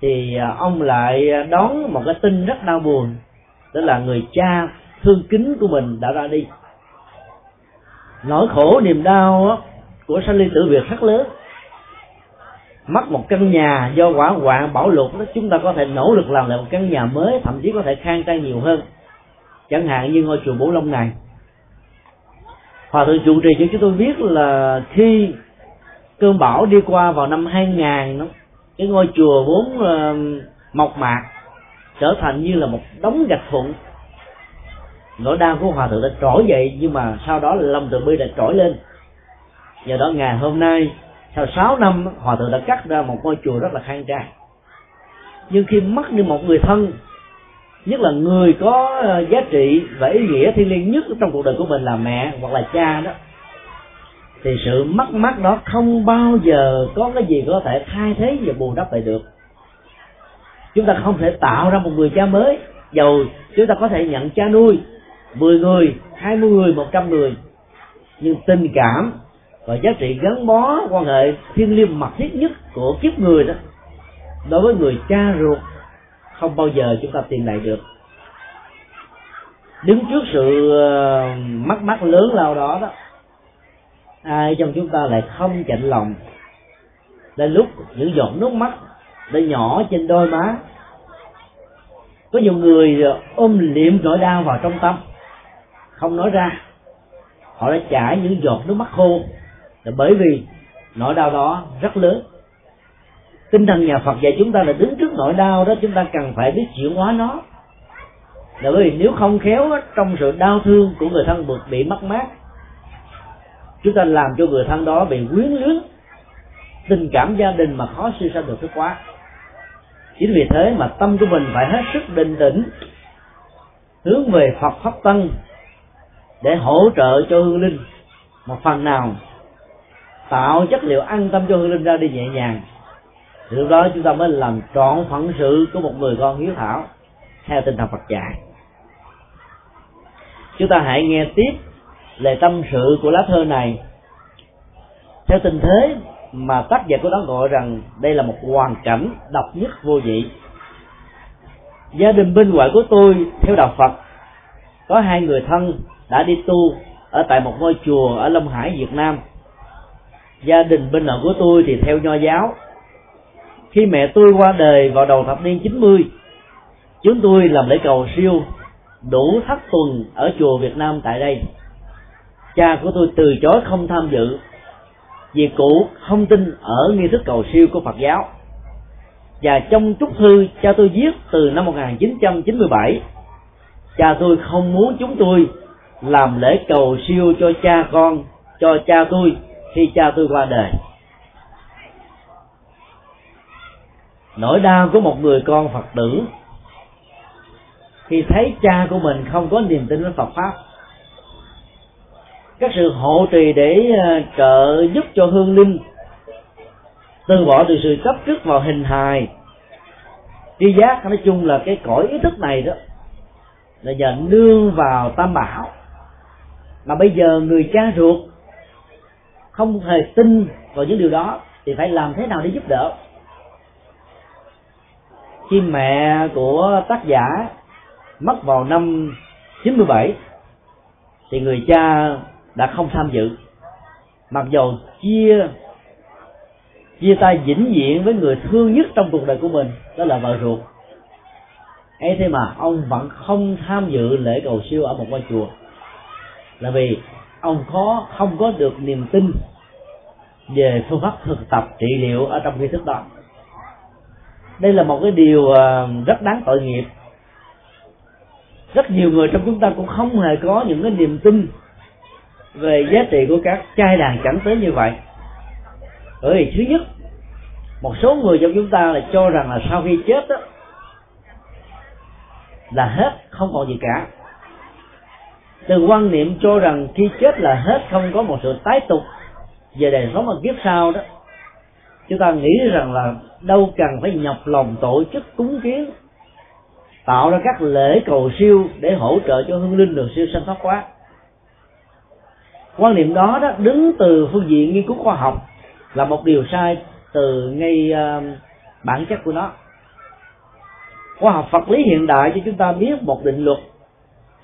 thì à, ông lại đón một cái tin rất đau buồn, đó là người cha thương kính của mình đã ra đi. Nỗi khổ niềm đau của sanh ly tử việt rất lớn mất một căn nhà do quả hoạn bão lụt đó chúng ta có thể nỗ lực làm lại một căn nhà mới thậm chí có thể khang trang nhiều hơn. Chẳng hạn như ngôi chùa Bửu Long này. Hòa thượng trụ trì cho chúng tôi biết là khi cơn bão đi qua vào năm 2000 đó, cái ngôi chùa vốn uh, mộc mạc trở thành như là một đống gạch vụn. Nỗi đau của hòa thượng đã trỗi dậy nhưng mà sau đó là lòng từ bi đã trỗi lên. Do đó ngày hôm nay sau 6 năm, hòa thượng đã cắt ra một ngôi chùa rất là khang trang. Nhưng khi mất đi một người thân, nhất là người có ờ, giá trị và ý nghĩa thiêng liêng nhất trong cuộc đời của mình là mẹ hoặc là cha đó, thì sự mất mát đó không bao giờ có cái gì có thể thay thế và bù đắp lại được. Chúng ta không thể tạo ra một người cha mới, dầu chúng ta có thể nhận cha nuôi 10 người 20 người 100 người. Nhưng tình cảm và giá trị gắn bó quan hệ thiên liêng mật thiết nhất của kiếp người đó, đối với người cha ruột, không bao giờ chúng ta tìm lại được. Đứng trước sự ờ, mất mát lớn lao đó đó, ai trong chúng ta lại không chạnh lòng? Đến lúc những giọt nước mắt đã nhỏ trên đôi má. Có nhiều người ôm liệm nỗi đau vào trong tâm, không nói ra. Họ đã chảy những giọt nước mắt khô là bởi vì nỗi đau đó rất lớn. Tinh thần nhà Phật dạy chúng ta là đứng trước nỗi đau đó, chúng ta cần phải biết chuyển hóa nó. Là bởi vì nếu không khéo trong sự đau thương của người thân bị mất mát, chúng ta làm cho người thân đó bị quyến luyến, tình cảm gia đình mà khó suy ra được thức quá. Chính vì thế mà tâm của mình phải hết sức định tĩnh, hướng về Phật pháp tăng để hỗ trợ cho hương linh. Một phần nào tạo chất liệu an tâm cho hương linh ra đi nhẹ nhàng. Lúc đó chúng ta mới làm trọn phận sự của một người con hiếu thảo, theo tinh thần Phật dạy. Chúng ta hãy nghe tiếp lời tâm sự của lá thơ này. Theo tình thế mà tác giả của nó gọi rằng đây là một hoàn cảnh độc nhất vô nhị. Gia đình bên ngoại của tôi, theo đạo Phật, có hai người thân đã đi tu ở tại một ngôi chùa ở Long Hải, Việt Nam gia đình bên nội của tôi thì theo nho giáo. Khi mẹ tôi qua đời vào đầu thập niên 90 chúng tôi làm lễ cầu siêu đủ thất tuần ở chùa Việt Nam tại đây. Cha của tôi từ chối không tham dự vì cụ không tin ở nghi thức cầu siêu của Phật giáo. Và trong chúc thư cha tôi viết từ năm 1997 cha tôi không muốn chúng tôi làm lễ cầu siêu cho cha con, cho cha tôi khi cha tôi qua đời. Nỗi đau của một người con phật tử, khi thấy cha của mình không có niềm tin với phật pháp, các sự hộ trì để ờ, trợ giúp cho hương linh từ bỏ từ sự chấp trước vào hình hài, tri giác, nói chung là cái cõi ý thức này đó, là giờ nương vào tam bảo. Mà bây giờ người cha ruột không hề tin vào những điều đó, thì phải làm thế nào để giúp đỡ? Khi mẹ của tác giả mất vào năm 97 thì người cha đã không tham dự. Mặc dầu chia chia tay vĩnh viễn với người thương nhất trong cuộc đời của mình, đó là vợ ruột. Ấy thế mà ông vẫn không tham dự lễ cầu siêu ở một ngôi chùa. Là vì ông có không có được niềm tin về phương pháp thực tập trị liệu ở trong nghi thức đó. Đây là một cái điều ờ, rất đáng tội nghiệp. Rất nhiều người trong chúng ta cũng không hề có những cái niềm tin về giá trị của các trai đàn chẳng tới như vậy. Bởi vì thứ nhất, một số người trong chúng ta là cho rằng là sau khi chết đó là hết, không còn gì cả. Từ quan niệm cho rằng khi chết là hết, không có một sự tái tục về đời sống ở kiếp sau đó chúng ta nghĩ rằng là đâu cần phải nhọc lòng tổ chức cúng kiến tạo ra các lễ cầu siêu để hỗ trợ cho hương linh được siêu sanh thoát quá. Quan niệm đó đó đứng từ phương diện nghiên cứu khoa học là một điều sai từ ngay uh, bản chất của nó. Khoa học vật lý hiện đại cho chúng ta biết một định luật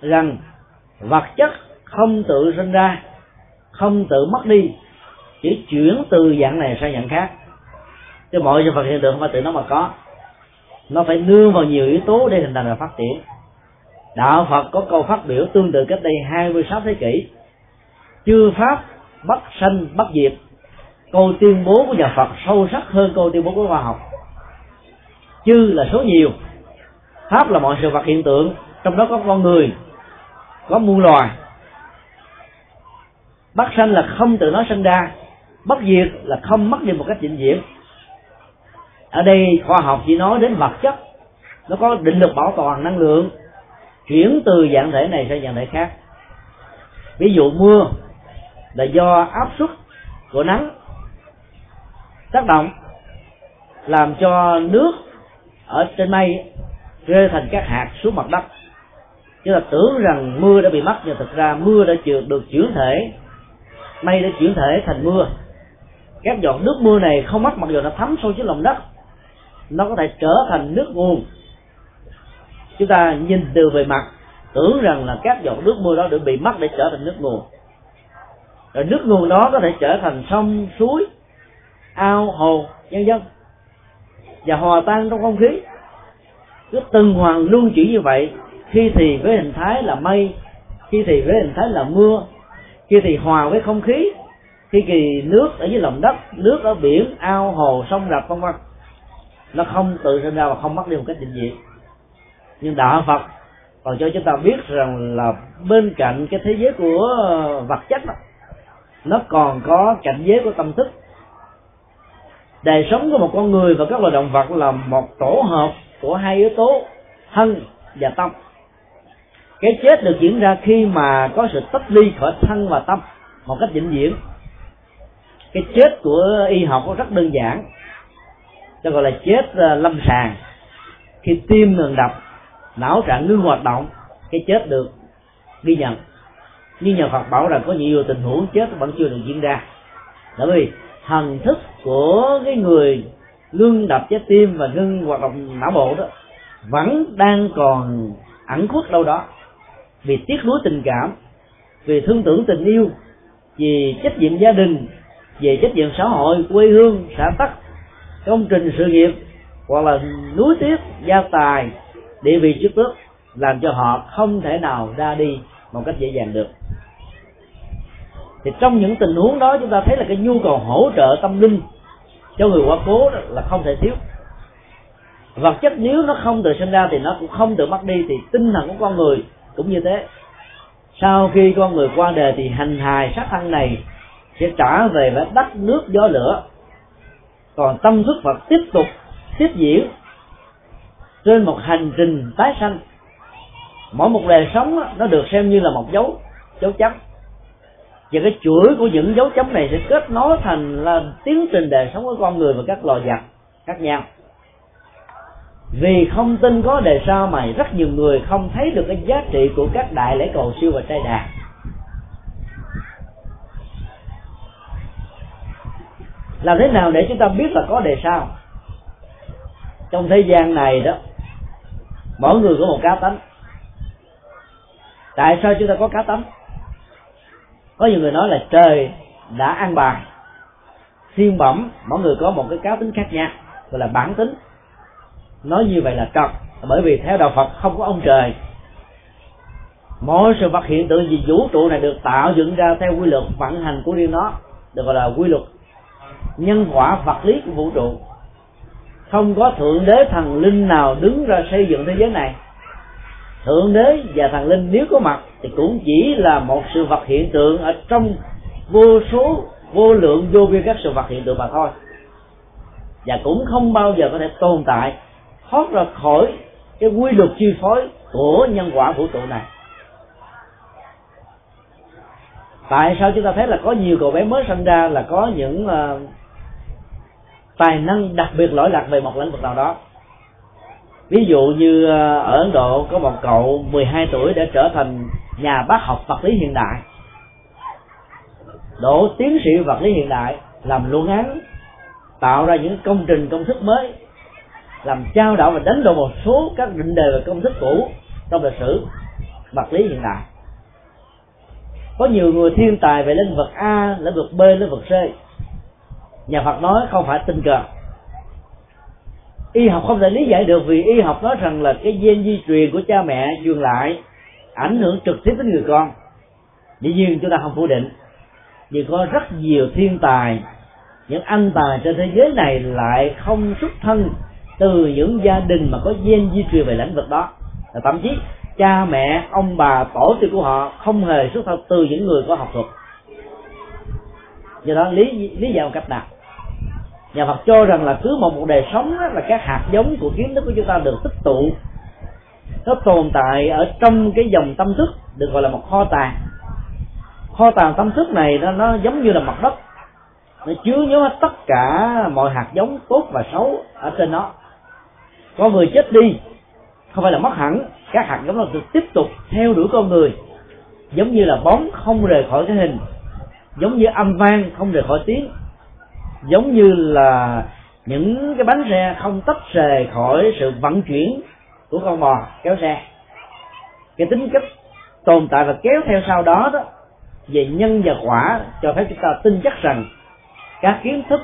rằng vật chất không tự sinh ra không tự mất đi chỉ chuyển từ dạng này sang dạng khác. Chứ mọi sự vật hiện tượng không phải tự nó mà có. Nó phải nương vào nhiều yếu tố để hình thành và phát triển. Đạo phật có câu phát biểu tương tự cách đây 26 thế kỷ. Chư pháp bất sanh bất diệt câu tuyên bố của nhà phật sâu sắc hơn câu tuyên bố của khoa học. Chư là số nhiều, pháp là mọi sự vật hiện tượng, trong đó có con người, có muôn loài. Bất sanh là không tự nó sinh ra bất diệt là không mất đi một cách vĩnh viễn ở đây khoa học chỉ nói đến vật chất. Nó có định lực bảo toàn năng lượng. Chuyển từ dạng thể này sang dạng thể khác. Ví dụ mưa là do áp suất của nắng tác động, làm cho nước ở trên mây rơi thành các hạt xuống mặt đất. Chúng ta tưởng rằng mưa đã bị mất, nhưng thực ra mưa đã được chuyển thể. Mây đã chuyển thể thành mưa các giọt nước mưa này không mất mặc dù nó thấm sâu dưới lòng đất, nó có thể trở thành nước nguồn. Chúng ta nhìn từ về mặt, tưởng rằng là các giọt nước mưa đó được bị mất để trở thành nước nguồn. Rồi nước nguồn đó có thể trở thành sông, suối, ao, hồ nhân dân và hòa tan trong không khí. Cứ từng hoàng luân chuyển như vậy, khi thì với hình thái là mây, khi thì với hình thái là mưa, khi thì hòa với không khí khi kỳ nước ở dưới lòng đất nước ở biển ao hồ sông rạch vân vân. Nó không tự sinh ra và không mất đi một cách định diện nhưng đạo phật còn cho chúng ta biết rằng là bên cạnh cái thế giới của vật chất đó, nó còn có cảnh giới của tâm thức. Đời sống của một con người và các loài động vật là một tổ hợp của hai yếu tố thân và tâm. Cái chết được diễn ra khi mà có sự tách ly khỏi thân và tâm một cách vĩnh viễn cái chết của y học nó rất đơn giản. Cho gọi là chết ờ, lâm sàng. Khi tim ngừng đập, não trạng ngưng hoạt động, cái chết được ghi nhận. Nhưng nhà Phật bảo rằng có nhiều tình huống chết vẫn chưa được diễn ra. Bởi vì thần thức của cái người ngưng đập trái tim và ngưng hoạt động não bộ đó vẫn đang còn ẩn khuất đâu đó. Vì tiếc nuối tình cảm, vì thương tưởng tình yêu, vì trách nhiệm gia đình về trách nhiệm xã hội, quê hương, xã tắc, công trình sự nghiệp, hoặc là núi tiếc, gia tài, địa vị trước tước, làm cho họ không thể nào ra đi một cách dễ dàng được. Thì trong những tình huống đó, chúng ta thấy là cái nhu cầu hỗ trợ tâm linh cho người quá cố đó là không thể thiếu. Vật chất nếu nó không tự sinh ra thì nó cũng không tự mất đi, thì tinh thần của con người cũng như thế. Sau khi con người qua đời thì hành hài sát thân này sẽ trả về với đất, nước, gió, lửa. Còn tâm thức phật tiếp tục, tiếp diễn trên một hành trình tái sanh. Mỗi một đời sống nó được xem như là một dấu dấu chấm. Và cái chuỗi của những dấu chấm này sẽ kết nối thành là tiến trình đời sống của con người và các loài vật khác nhau. Vì không tin có đề sao mà rất nhiều người không thấy được cái giá trị của các đại lễ cầu siêu và trai đàn. Làm thế nào để chúng ta biết là có đề sao? Trong thế gian này đó, mỗi người có một cá tánh. Tại sao chúng ta có cá tánh? Có nhiều người nói là trời đã ăn bài. Thiên bẩm, mỗi người có một cái cá tính khác nhau, gọi là bản tính. Nói như vậy là trật, bởi vì theo đạo phật không có ông trời. Mỗi sự vật hiện tượng gì vũ trụ này được tạo dựng ra theo quy luật vận hành của riêng nó, được gọi là quy luật nhân quả vật lý của vũ trụ. Không có thượng đế thần linh nào đứng ra xây dựng thế giới này. Thượng đế và thần linh nếu có mặt thì cũng chỉ là một sự vật hiện tượng ở trong vô số vô lượng vô biên các sự vật hiện tượng mà thôi. Và cũng không bao giờ có thể tồn tại thoát ra khỏi cái quy luật chi phối của nhân quả vũ trụ này. Tại sao chúng ta thấy là có nhiều cậu bé mới sinh ra là có những uh, tài năng, đặc biệt lỗi lạc về một lĩnh vực nào đó. Ví dụ như ờ, ở Ấn Độ có một cậu 12 tuổi đã trở thành nhà bác học vật lý hiện đại. Đổ tiến sĩ vật lý hiện đại, làm luận án, tạo ra những công trình công thức mới, làm trao đảo và đánh đổ một số các định đề và công thức cũ trong lịch sử vật lý hiện đại. Có nhiều người thiên tài về lĩnh vực a, lĩnh vực b, lĩnh vực c nhà phật nói không phải tình cờ. Y học không thể lý giải được vì y học nói rằng là cái gen di truyền của cha mẹ truyền lại, ảnh hưởng trực tiếp đến người con. Dĩ nhiên chúng ta không phủ định. Vì có rất nhiều thiên tài, những anh tài trên thế giới này lại không xuất thân từ những gia đình mà có gen di truyền về lĩnh vực đó. Và thậm chí cha mẹ, ông bà, tổ tiên của họ không hề xuất thân từ những người có học thuật. Do đó lý lý giải một cách nào? Nhà Phật cho rằng là cứ một một đời sống đó, là các hạt giống của kiến thức của chúng ta được tích tụ nó tồn tại ở trong cái dòng tâm thức được gọi là một kho tàng. Kho tàng tâm thức này nó, nó giống như là mặt đất nó chứa nhớ tất cả mọi hạt giống tốt và xấu ở trên nó. Con người chết đi không phải là mất hẳn các hạt giống nó được tiếp tục theo đuổi con người giống như là bóng không rời khỏi cái hình giống như âm vang không rời khỏi tiếng giống như là những cái bánh xe không tách rời khỏi sự vận chuyển của con bò kéo xe. Cái tính cách tồn tại và kéo theo sau đó đó về nhân và quả cho phép chúng ta tin chắc rằng các kiến thức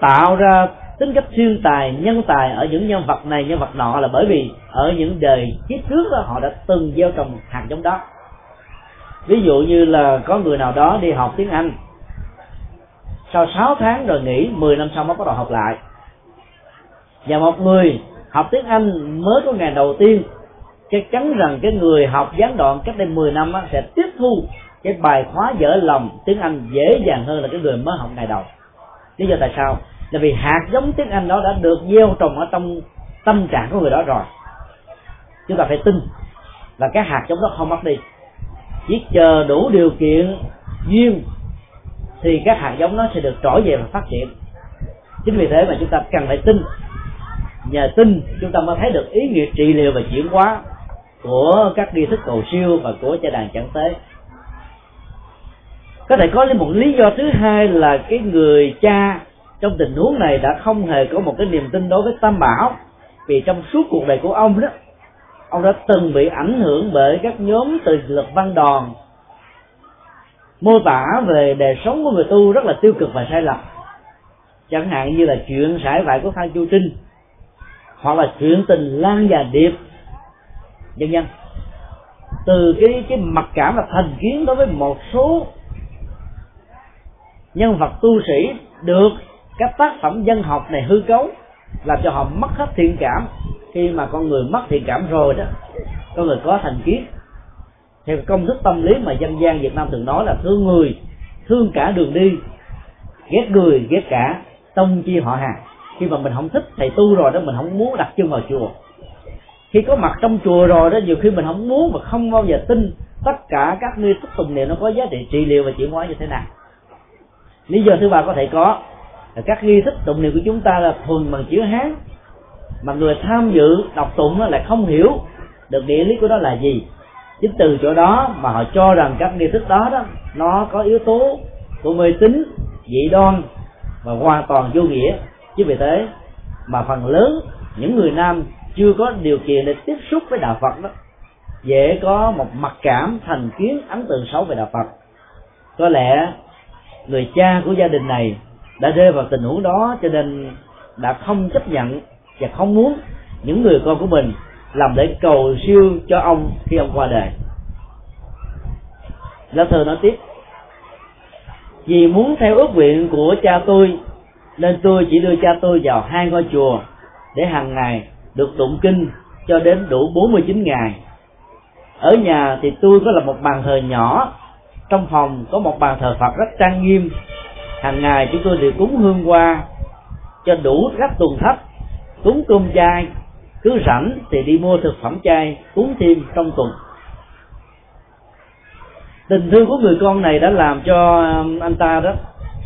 tạo ra tính cách siêu tài nhân tài ở những nhân vật này nhân vật nọ là bởi vì ở những đời kiếp trước đó, họ đã từng gieo trồng hạt giống đó. Ví dụ như là có người nào đó đi học tiếng anh sau 6 tháng rồi nghỉ 10 năm sau mới bắt đầu học lại. Và một người học tiếng anh mới có ngày đầu tiên chắc chắn rằng cái người học gián đoạn cách đây 10 năm á, sẽ tiếp thu cái bài khóa dở lòng tiếng anh dễ dàng hơn là cái người mới học ngày đầu. Lý do tại sao? Là vì hạt giống tiếng anh đó đã được gieo trồng ở trong tâm trạng của người đó rồi. Chúng ta phải tin là cái hạt giống đó không mất đi. Chỉ chờ đủ điều kiện duyên thì các hạt giống nó sẽ được trỗi về và phát triển. Chính vì thế mà chúng ta cần phải tin. Nhờ tin, chúng ta mới thấy được ý nghĩa trị liệu và chuyển hóa của các nghi thức cầu siêu và của cha đàn chẳng tế. Có thể có một lý do thứ hai là cái người cha trong tình huống này đã không hề có một cái niềm tin đối với tam bảo. Vì trong suốt cuộc đời của ông đó, ông đã từng bị ảnh hưởng bởi các nhóm từ lực văn đòn mô tả về đời sống của người tu rất là tiêu cực và sai lầm. Chẳng hạn như là chuyện sải vải của phan chu trinh, hoặc là chuyện tình lan và điệp nhân dân từ cái cái mặc cảm và thành kiến đối với một số nhân vật tu sĩ được các tác phẩm dân học này hư cấu, làm cho họ mất hết thiện cảm. Khi mà con người mất thiện cảm rồi đó, con người có thành kiến theo công thức tâm lý mà dân gian Việt Nam thường nói là thương người, thương cả đường đi, ghét người, ghét cả, tông chi họ hàng. Khi mà mình không thích thầy tu rồi đó, mình không muốn đặt chân vào chùa. Khi có mặt trong chùa rồi đó, nhiều khi mình không muốn và không bao giờ tin tất cả các nghi thức tùng niệm nó có giá trị trị liệu và chuyển hóa như thế nào. Lý do thứ ba có thể có là các nghi thức tụng niệm của chúng ta là thuần bằng chữ hán, mà người tham dự đọc tụng lại không hiểu được nghĩa lý của nó là gì chính từ chỗ đó mà họ cho rằng các nghi thức đó đó, nó có yếu tố của mê tín, dị đoan và hoàn toàn vô nghĩa. Chứ vì thế mà phần lớn những người nam chưa có điều kiện để tiếp xúc với đạo phật đó, dễ có một mặc cảm thành kiến ấn tượng xấu về đạo phật. Có lẽ người cha của gia đình này đã rơi vào tình huống đó cho nên đã không chấp nhận và không muốn những người con của mình làm để cầu siêu cho ông khi ông qua đời. Lá thư nói tiếp, vì muốn theo ước nguyện của cha tôi, nên tôi chỉ đưa cha tôi vào hai ngôi chùa để hàng ngày được tụng kinh cho đến đủ 49 ngày. Ở nhà thì tôi có là một bàn thờ nhỏ, trong phòng có một bàn thờ Phật rất trang nghiêm. Hàng ngày chúng tôi đều cúng hương qua cho đủ các tuần thấp cúng cơm chay cứ rảnh thì đi mua thực phẩm chay, uống thêm trong tuần. Tình thương của người con này đã làm cho um, anh ta đó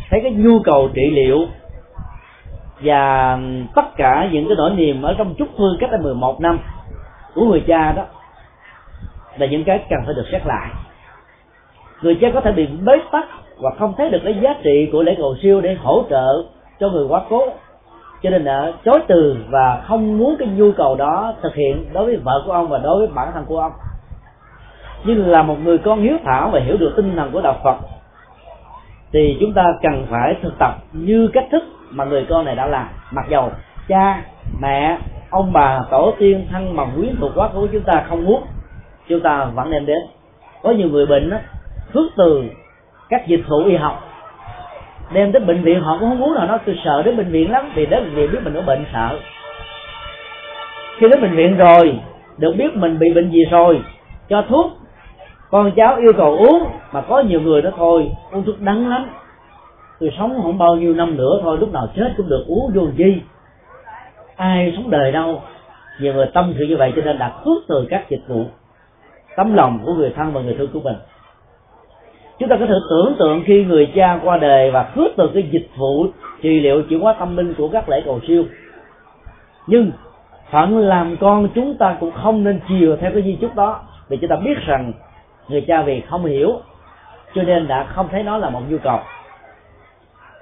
thấy cái nhu cầu trị liệu và um, tất cả những cái nỗi niềm ở trong chúc phương cách đây 11 năm của người cha đó là những cái cần phải được xét lại. Người cha có thể bị bế tắc và không thấy được cái giá trị của lễ cầu siêu để hỗ trợ cho người quá cố cho nên là chối từ và không muốn cái nhu cầu đó thực hiện đối với vợ của ông và đối với bản thân của ông. Nhưng là một người con hiếu thảo và hiểu được tinh thần của đạo Phật, thì chúng ta cần phải thực tập như cách thức mà người con này đã làm. Mặc dầu cha, mẹ, ông bà, tổ tiên, thân bằng quyến thuộc quá khứ của chúng ta không muốn, chúng ta vẫn nên đến. Có nhiều người bệnh đó khước từ các dịch vụ y học đem tới bệnh viện, họ cũng không muốn nào nó tôi sợ đến bệnh viện lắm, vì đến bệnh viện biết mình có bệnh sợ. Khi đến bệnh viện rồi, được biết mình bị bệnh gì rồi, cho thuốc. Con cháu yêu cầu uống, mà có nhiều người đó thôi, uống thuốc đắng lắm. Tôi sống không bao nhiêu năm nữa thôi, lúc nào chết cũng được uống vô gì. Ai sống đời đâu, nhiều người tâm sự như vậy cho nên đặt khước từ các dịch vụ. Tấm lòng của người thân và người thương của mình chúng ta có thể tưởng tượng khi người cha qua đời và cướp từ cái dịch vụ trị liệu chuyển hóa tâm linh của các lễ cầu siêu. Nhưng phận làm con chúng ta cũng không nên chiều theo cái di chúc đó, vì chúng ta biết rằng người cha vì không hiểu, cho nên đã không thấy nó là một nhu cầu.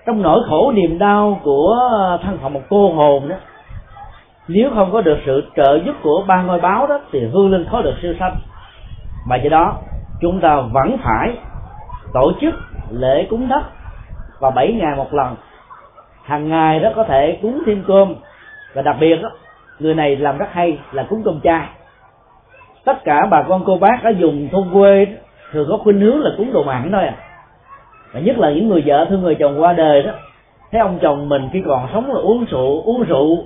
Trong nỗi khổ niềm đau của thân phận một cô hồn đó, nếu không có được sự trợ giúp của ba ngôi báo đó, thì hương linh khó được siêu sanh. Và do đó, chúng ta vẫn phải tổ chức lễ cúng đất vào bảy ngày một lần. Hàng ngày đó có thể cúng thêm cơm. Và đặc biệt đó, người này làm rất hay là cúng cơm chay. Tất cả bà con cô bác ở dùng thôn quê thường có khuynh hướng là cúng đồ mặn thôi à. Và nhất là những người vợ thương người chồng qua đời đó, thấy ông chồng mình khi còn sống là uống rượu uống rượu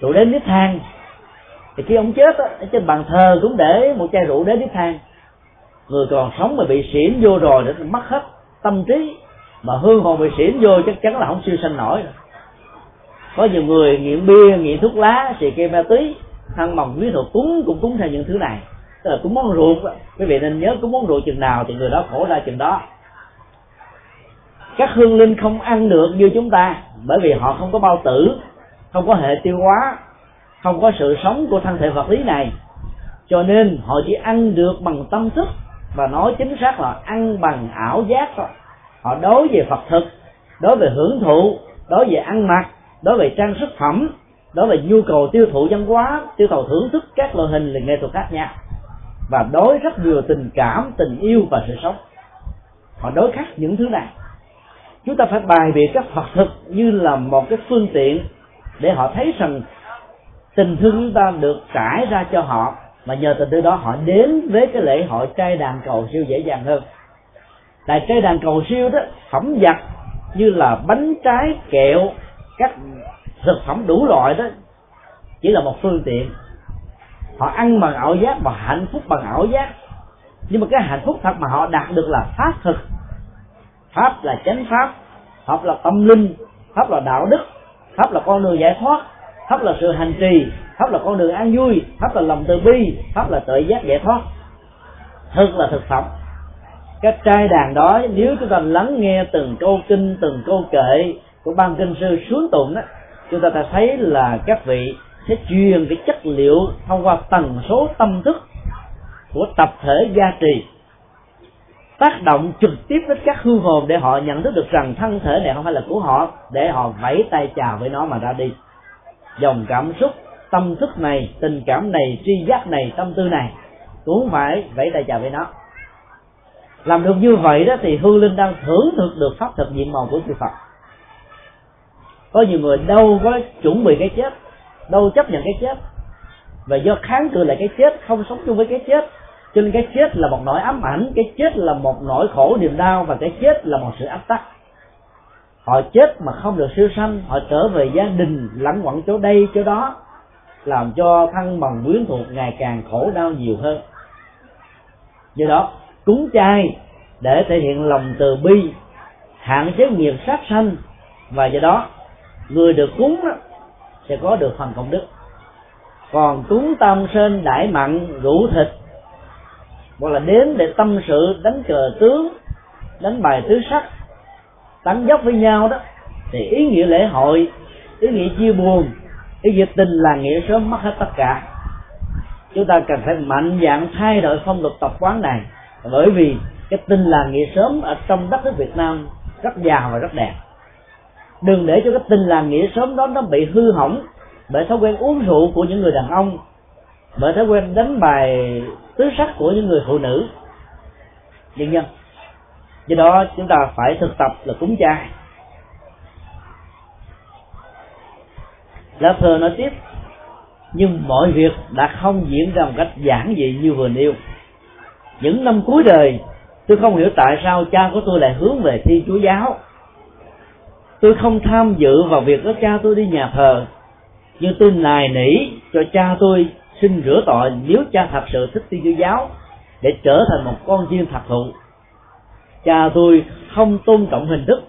rượu đến nếp than. Thì khi ông chết á trên bàn thờ cũng để một chai rượu đến nếp than người còn sống mà bị xỉn vô rồi để mất hết tâm trí. Mà hương hồn bị xỉn vô, chắc chắn là không siêu sanh nổi có nhiều người nghiện bia, nghiện thuốc lá, xì ke ma túy thân mồng quý thuộc cúng, cũng cúng theo những thứ này. Tức là cúng món ruột quý vị nên nhớ cúng món ruột chừng nào thì người đó khổ ra chừng đó. Các hương linh không ăn được như chúng ta, bởi vì họ không có bao tử, không có hệ tiêu hóa, không có sự sống của thân thể vật lý này. Cho nên họ chỉ ăn được bằng tâm thức và nói chính xác là ăn bằng ảo giác thôi. Họ đối về phật thực, đối về hưởng thụ, đối về ăn mặc, đối về trang sức phẩm, đối về nhu cầu tiêu thụ văn hóa, tiêu thụ thưởng thức các loại hình là nghệ thuật khác nhau. Và đối rất nhiều tình cảm, tình yêu và sự sống. Họ đối khác những thứ này. Chúng ta phải bài biện các phật thực như là một cái phương tiện để họ thấy rằng tình thương chúng ta được trải ra cho họ mà nhờ tình thương đó, họ đến với cái lễ hội trai đàn cầu siêu dễ dàng hơn. Tại trai đàn cầu siêu đó, phẩm vật như là bánh trái, kẹo, các thực phẩm đủ loại đó, chỉ là một phương tiện. Họ ăn bằng ảo giác và hạnh phúc bằng ảo giác. Nhưng mà cái hạnh phúc thật mà họ đạt được là pháp thực. Pháp là chánh pháp pháp là tâm linh, pháp là đạo đức, pháp là con đường giải thoát, pháp là sự hành trì pháp là con đường an vui, pháp là lòng từ bi, pháp là tự giác giải thoát. Thực là thực phẩm. Cái trai đàn đó, nếu chúng ta lắng nghe từng câu kinh, từng câu kệ của ban kinh sư xuống tụng đó chúng ta ta thấy là các vị sẽ truyền cái chất liệu thông qua tần số tâm thức của tập thể gia trì. Tác động trực tiếp đến các hương hồn để họ nhận thức được rằng thân thể này không phải là của họ, để họ vẫy tay chào với nó mà ra đi. Dòng cảm xúc tâm thức này, tình cảm này, tri giác này, tâm tư này. Cũng phải vẫy tay chào với nó. Làm được như vậy đó thì hương linh đang thưởng thức được pháp thực diện màu của chư phật. Có nhiều người đâu có chuẩn bị cái chết, đâu chấp nhận cái chết. Và do kháng cự lại cái chết, không sống chung với cái chết. Cho nên cái chết là một nỗi ám ảnh, cái chết là một nỗi khổ, niềm đau, và cái chết là một sự áp tắc. Họ chết mà không được siêu sanh, họ trở về gia đình, lẳng quẩn chỗ đây, chỗ đó làm cho thân bằng quyến thuộc ngày càng khổ đau nhiều hơn. Do đó, cúng chay để thể hiện lòng từ bi, hạn chế nghiệp sát sanh, và do đó, người được cúng sẽ có được phần công đức. Còn cúng tam sơn đại mặn, rượu thịt, hoặc là đến để tâm sự, đánh cờ tướng, đánh bài tứ sắc, tán dốc với nhau đó, thì ý nghĩa lễ hội, ý nghĩa chia buồn ý nghĩa tình là nghĩa sớm mất hết tất cả. Chúng ta cần phải mạnh dạng thay đổi phong tục tập quán này, bởi vì cái tin là nghĩa sớm ở trong đất nước Việt Nam rất giàu và rất đẹp. Đừng để cho cái tin là nghĩa sớm đó nó bị hư hỏng bởi thói quen uống rượu của những người đàn ông, bởi thói quen đánh bài tứ sắc của những người phụ nữ. Nhân nhân do đó chúng ta phải thực tập là cúng chay lá thơ nói tiếp, nhưng mọi việc đã không diễn ra một cách giản dị như vừa nêu. Những năm cuối đời, tôi không hiểu tại sao cha của tôi lại hướng về thiên chúa giáo. Tôi không tham dự vào việc có cha tôi đi nhà thờ, nhưng tôi nài nỉ cho cha tôi xin rửa tội nếu cha thật sự thích thiên chúa giáo để trở thành một con chiên thật thụ. Cha tôi không tôn trọng hình thức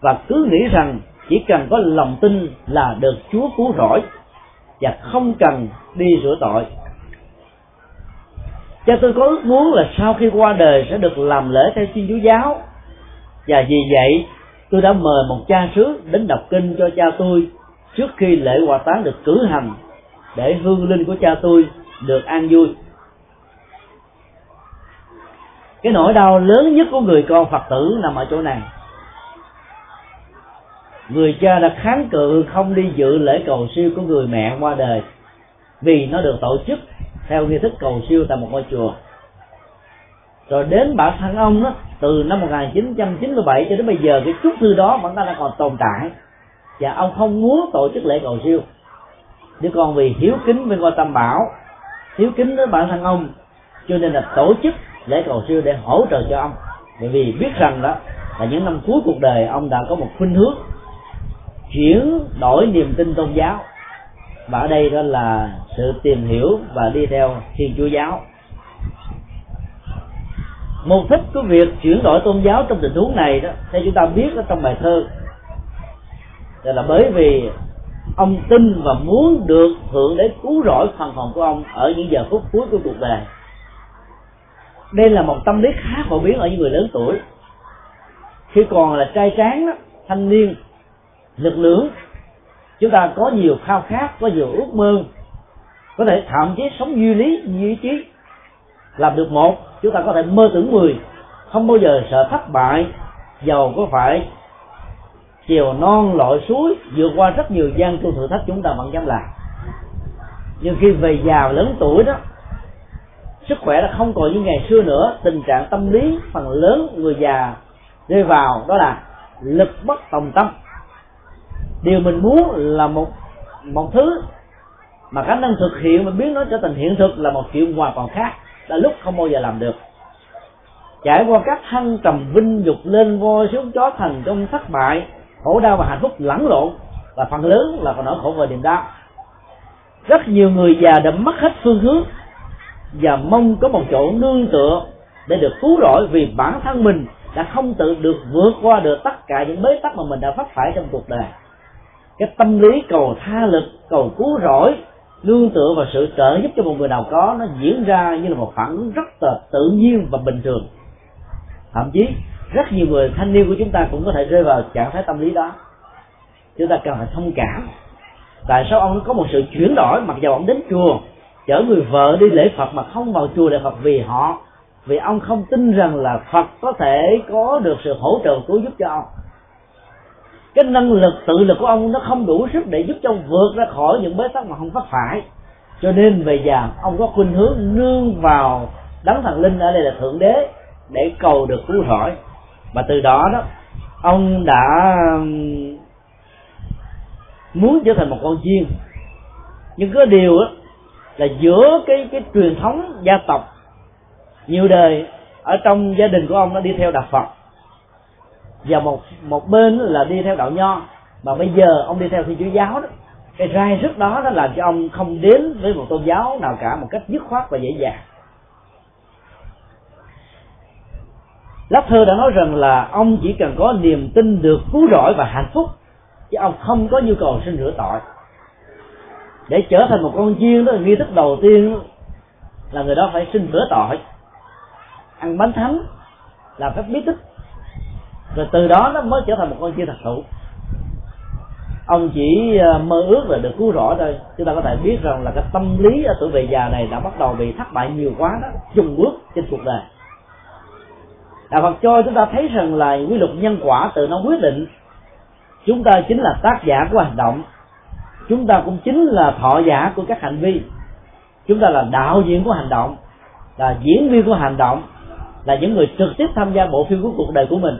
và cứ nghĩ rằng chỉ cần có lòng tin là được chúa cứu rỗi và không cần đi rửa tội. Cha tôi có ước muốn là sau khi qua đời sẽ được làm lễ theo thiên chúa giáo. Và vì vậy, tôi đã mời một cha xứ đến đọc kinh cho cha tôi trước khi lễ hòa táng được cử hành để hương linh của cha tôi được an vui. Cái nỗi đau lớn nhất của người con phật tử nằm ở chỗ này người cha đã kháng cự không đi dự lễ cầu siêu của người mẹ qua đời. Vì nó được tổ chức theo nghi thức cầu siêu tại một ngôi chùa. Rồi đến bản thân ông đó, từ năm 1997 cho đến bây giờ, cái chút thư đó vẫn đang còn tồn tại. Và ông không muốn tổ chức lễ cầu siêu. Nếu còn vì hiếu kính với ngôi tam bảo, hiếu kính với bản thân ông, cho nên là tổ chức lễ cầu siêu để hỗ trợ cho ông. Bởi vì biết rằng đó, là những năm cuối cuộc đời ông đã có một khuynh hướng chuyển đổi niềm tin tôn giáo. Và ở đây đó là sự tìm hiểu và đi theo thiên chúa giáo. Mục đích của việc chuyển đổi tôn giáo trong tình huống này đó theo chúng ta biết ở trong bài thơ là bởi vì ông tin và muốn được thượng đế cứu rỗi phần hồn của ông ở những giờ phút cuối của cuộc đời. Đây là một tâm lý khá phổ biến ở những người lớn tuổi. Khi còn là trai tráng đó, thanh niên lực lượng. Chúng ta có nhiều khao khát có nhiều ước mơ. Có thể thậm chí sống duy lý duy trí, làm được một chúng ta có thể mơ tưởng mười. Không bao giờ sợ thất bại. Giàu có phải. Chiều non lội suối vượt qua rất nhiều gian tu thử thách chúng ta vẫn dám làm. Nhưng khi về già lớn tuổi đó sức khỏe đã không còn như ngày xưa nữa. Tình trạng tâm lý phần lớn người già rơi vào đó là lực bất tòng tâm điều mình muốn là một một thứ mà khả năng thực hiện mà biến nó trở thành hiện thực là một chuyện hoàn toàn khác là lúc không bao giờ làm được. Trải qua các thăng trầm vinh dục lên voi xuống chó thành trong thất bại, khổ đau và hạnh phúc lẫn lộn, và phần lớn là còn nỗi khổ và niềm đau. Rất nhiều người già đã mất hết phương hướng và mong có một chỗ nương tựa để được cứu rỗi vì bản thân mình đã không tự được vượt qua được tất cả những bế tắc mà mình đã phát phải trong cuộc đời cái tâm lý cầu tha lực, cầu cứu rỗi, nương tựa vào sự trợ giúp cho một người nào có, nó diễn ra như là một phản ứng rất là tự nhiên và bình thường. Thậm chí, rất nhiều người thanh niên của chúng ta cũng có thể rơi vào trạng thái tâm lý đó. Chúng ta cần phải thông cảm. Tại sao ông có một sự chuyển đổi mặc dù ông đến chùa, chở người vợ đi lễ phật mà không vào chùa để phật vì họ, vì ông không tin rằng là phật có thể có được sự hỗ trợ cứu giúp cho ông? Cái năng lực tự lực của ông nó không đủ sức để giúp cho ông vượt ra khỏi những bế tắc mà không phát phải. Cho nên về già ông có khuynh hướng nương vào đấng thần linh ở đây là thượng đế để cầu được cứu rỗi. Và từ đó đó ông đã muốn trở thành một con chiên. Nhưng có điều đó, là giữa cái cái truyền thống gia tộc nhiều đời ở trong gia đình của ông nó đi theo đạo Phật và một một bên là đi theo đạo nho. Mà bây giờ ông đi theo thiên chúa giáo đó, cái rai rứt đó nó làm cho ông không đến với một tôn giáo nào cả một cách dứt khoát và dễ dàng. Lát thơ đã nói rằng là ông chỉ cần có niềm tin được cứu rỗi và hạnh phúc, chứ ông không có nhu cầu xin rửa tội. Để trở thành một con chiên đó, nghi thức đầu tiên là người đó phải xin rửa tội. Ăn bánh thánh làm các bí tích rồi từ đó nó mới trở thành một con chim thật thụ ông chỉ ờ, mơ ước là được cứu rỗi thôi. Chúng ta có thể biết rằng là cái tâm lý ở tuổi về già này đã bắt đầu bị thất bại nhiều quá đó chung bước trên cuộc đời. Đạo phật cho chúng ta thấy rằng là quy luật nhân quả tự nó quyết định. Chúng ta chính là tác giả của hành động. Chúng ta cũng chính là thọ giả của các hành vi. Chúng ta là đạo diễn của hành động, là diễn viên của hành động, là những người trực tiếp tham gia bộ phim của cuộc đời của mình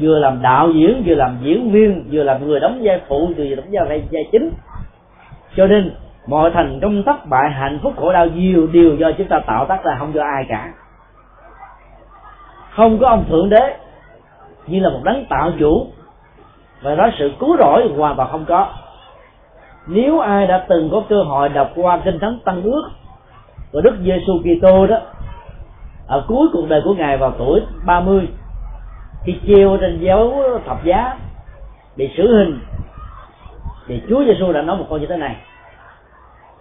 vừa làm đạo diễn, vừa làm diễn viên, vừa làm người đóng vai phụ, vừa đóng vai vai chính. Cho nên, mọi thành công thất bại, hạnh phúc, khổ đau, nhiều điều do chúng ta tạo tác ra không do ai cả. Không có ông thượng đế, như là một đấng tạo chủ, và đó sự cứu rỗi hoàn toàn không có. Nếu ai đã từng có cơ hội đọc qua kinh thánh tăng ước của đức giêsu kitô đó, ở cuối cuộc đời của ngài vào tuổi 30 khi treo trên dấu thập giá bị xử hình, thì Chúa Giêsu đã nói một câu như thế này.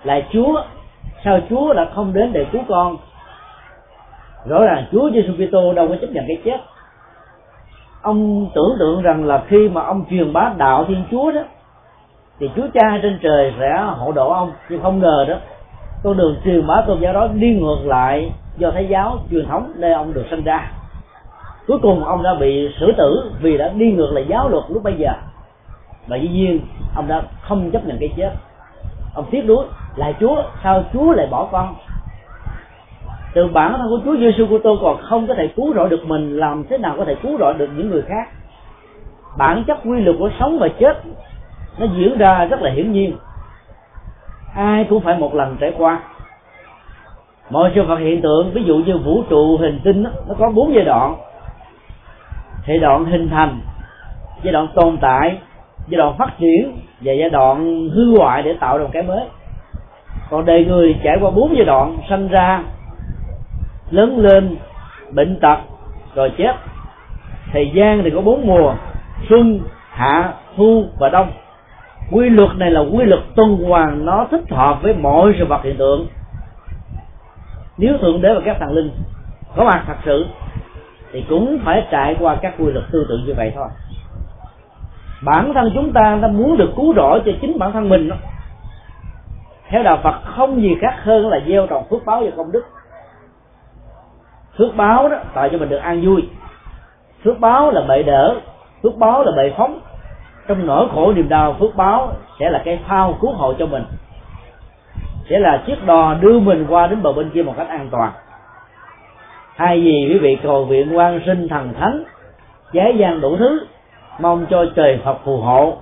Là Chúa, sao Chúa đã không đến để cứu con? Rõ ràng Chúa Giêsu Kitô đâu có chấp nhận cái chết. Ông tưởng tượng rằng là khi mà ông truyền bá đạo Thiên Chúa đó, thì Chúa Cha trên trời sẽ hộ độ ông, nhưng không ngờ đó, con đường truyền bá tôn giáo đó đi ngược lại do thái giáo truyền thống nơi ông được sinh ra cuối cùng ông đã bị xử tử vì đã đi ngược lại giáo luật lúc bây giờ. Và dĩ nhiên, ông đã không chấp nhận cái chết. Ông tiếc nuối, là chúa, sao chúa lại bỏ con? Từ bản thân của chúa giêsu của tôi còn không có thể cứu rỗi được mình, làm thế nào có thể cứu rỗi được những người khác? Bản chất quy luật của sống và chết, nó diễn ra rất là hiển nhiên. Ai cũng phải một lần trải qua. Mọi sự vật hiện tượng, ví dụ như vũ trụ, hình tinh, nó có bốn giai đoạn giai đoạn hình thành, giai đoạn tồn tại, giai đoạn phát triển và giai đoạn hư hoại để tạo ra một cái mới. Còn đời người trải qua bốn giai đoạn sinh ra, lớn lên, bệnh tật, rồi chết. Thời gian thì có bốn mùa, xuân, hạ, thu và đông. Quy luật này là quy luật tuần hoàn, nó thích hợp với mọi sự vật hiện tượng. Nếu thượng đế và các thần linh có mặt thật sự thì cũng phải trải qua các quy luật tương tự như vậy thôi. Bản thân chúng ta ta muốn được cứu rỗi cho chính bản thân mình đó. theo đạo phật, không gì khác hơn là gieo trồng phước báo và công đức. Phước báo đó tạo cho mình được an vui. Phước báo là bệ đỡ, phước báo là bệ phóng. Trong nỗi khổ niềm đau, phước báo sẽ là cái phao cứu hộ cho mình. Sẽ là chiếc đò đưa mình qua đến bờ bên kia một cách an toàn thay vì quý vị cầu viện quan sinh thần thánh giấy gian đủ thứ, mong cho trời phật phù hộ.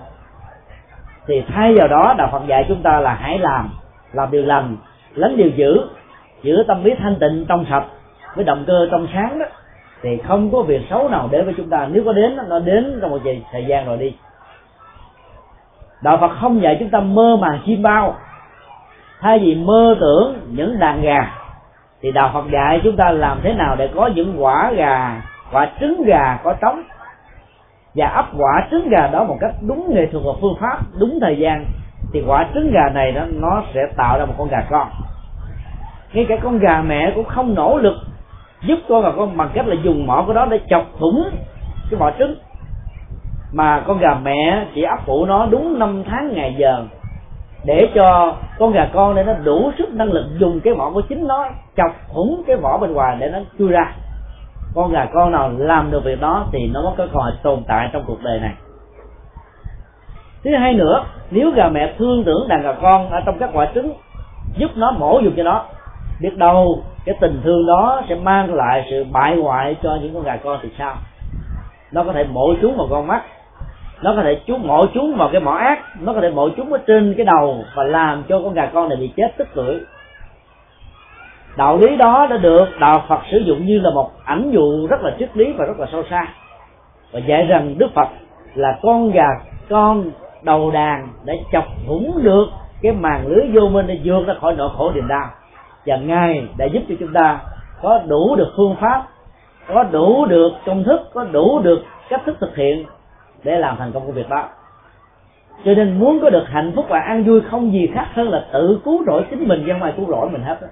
Thì thay vào đó đạo phật dạy chúng ta là hãy làm làm điều lành, lánh điều dữ giữ tâm lý thanh tịnh trong sạch với động cơ trong sáng đó. Thì không có việc xấu nào đến với chúng ta. Nếu có đến, nó đến trong một thời gian rồi đi. Đạo phật không dạy chúng ta mơ màng chim bao. Thay vì mơ tưởng những đàn gà thì đạo phật dạy chúng ta làm thế nào để có những quả gà, quả trứng gà có trống. Và ấp quả trứng gà đó một cách đúng nghệ thuật và phương pháp, đúng thời gian. Thì quả trứng gà này đó, nó sẽ tạo ra một con gà con. Ngay cả con gà mẹ cũng không nỗ lực giúp con gà con bằng cách là dùng mỏ của nó để chọc thủng cái vỏ trứng. Mà con gà mẹ chỉ ấp ủ nó đúng năm tháng ngày giờ để cho con gà con để nó đủ sức năng lực dùng cái vỏ của chính nó, chọc thủng cái vỏ bên ngoài để nó chui ra. Con gà con nào làm được việc đó thì nó mới có cơ hội tồn tại trong cuộc đời này. Thứ hai nữa, nếu gà mẹ thương tưởng đàn gà con ở trong các quả trứng, giúp nó mổ dùng cho nó, biết đâu cái tình thương đó sẽ mang lại sự bại hoại cho những con gà con thì sao? Nó có thể mổ chúng vào con mắt nó có thể chú, mổ chúng vào cái mỏ ác. Nó có thể mổ chúng ở trên cái đầu và làm cho con gà con này bị chết tức tưởi. Đạo lý đó đã được đạo phật sử dụng như là một ảnh dụ rất là triết lý và rất là sâu xa. Và dạy rằng đức phật là con gà, con đầu đàn để chọc thủng được cái màn lưới vô minh để vượt ra khỏi nỗi khổ niềm đau. Và ngài đã giúp cho chúng ta có đủ được phương pháp, có đủ được công thức, có đủ được cách thức thực hiện để làm thành công công việc đó. Cho nên muốn có được hạnh phúc và an vui không gì khác hơn là tự cứu rỗi chính mình ra ngoài cứu rỗi mình hết đó.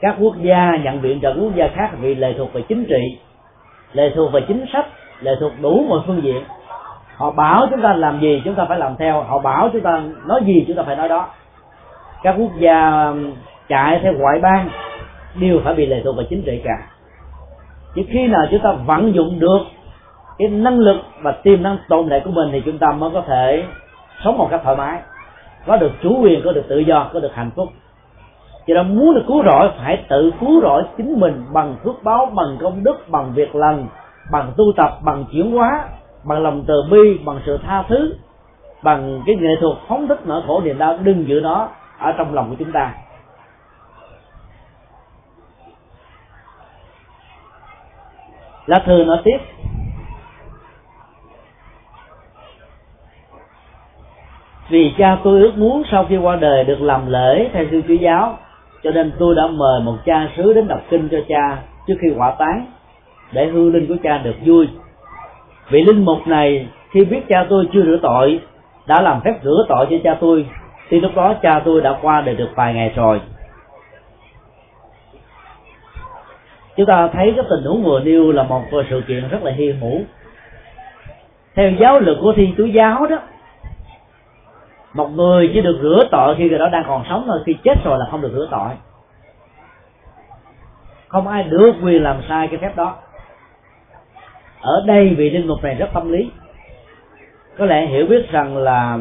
các quốc gia nhận viện trợ quốc gia khác vì lệ thuộc về chính trị, lệ thuộc về chính sách, lệ thuộc đủ mọi phương diện. Họ bảo chúng ta làm gì chúng ta phải làm theo, họ bảo chúng ta nói gì chúng ta phải nói đó. Các quốc gia um, chạy theo ngoại bang đều phải bị lệ thuộc vào chính trị cả. Chỉ khi nào chúng ta vận dụng được cái năng lực và tiềm năng tồn tại của mình thì chúng ta mới có thể sống một cách thoải mái. Có được chủ quyền, có được tự do, có được hạnh phúc. Cho nên muốn được cứu rỗi, phải tự cứu rỗi chính mình bằng phước báo, bằng công đức, bằng việc lành, bằng tu tập, bằng chuyển hóa, bằng lòng từ bi, bằng sự tha thứ, bằng cái nghệ thuật phóng thích nỗi khổ niềm đau đừng giữ nó ở trong lòng của chúng ta. Lá thư nói tiếp vì cha tôi ước muốn sau khi qua đời được làm lễ theo sư chúa giáo, cho nên tôi đã mời một cha xứ đến đọc kinh cho cha trước khi hỏa táng để hư linh của cha được vui. Vị linh mục này, khi biết cha tôi chưa rửa tội, đã làm phép rửa tội cho cha tôi, thì lúc đó cha tôi đã qua đời được vài ngày rồi. Chúng ta thấy cái tình huống vừa nêu là một sự kiện rất là hi hữu. Theo giáo lực của thiên chúa giáo đó một người chỉ được rửa tội khi người đó đang còn sống thôi, khi chết rồi là không được rửa tội. Không ai được quyền làm sai cái phép đó. Ở đây vị linh mục này rất tâm lý. Có lẽ hiểu biết rằng là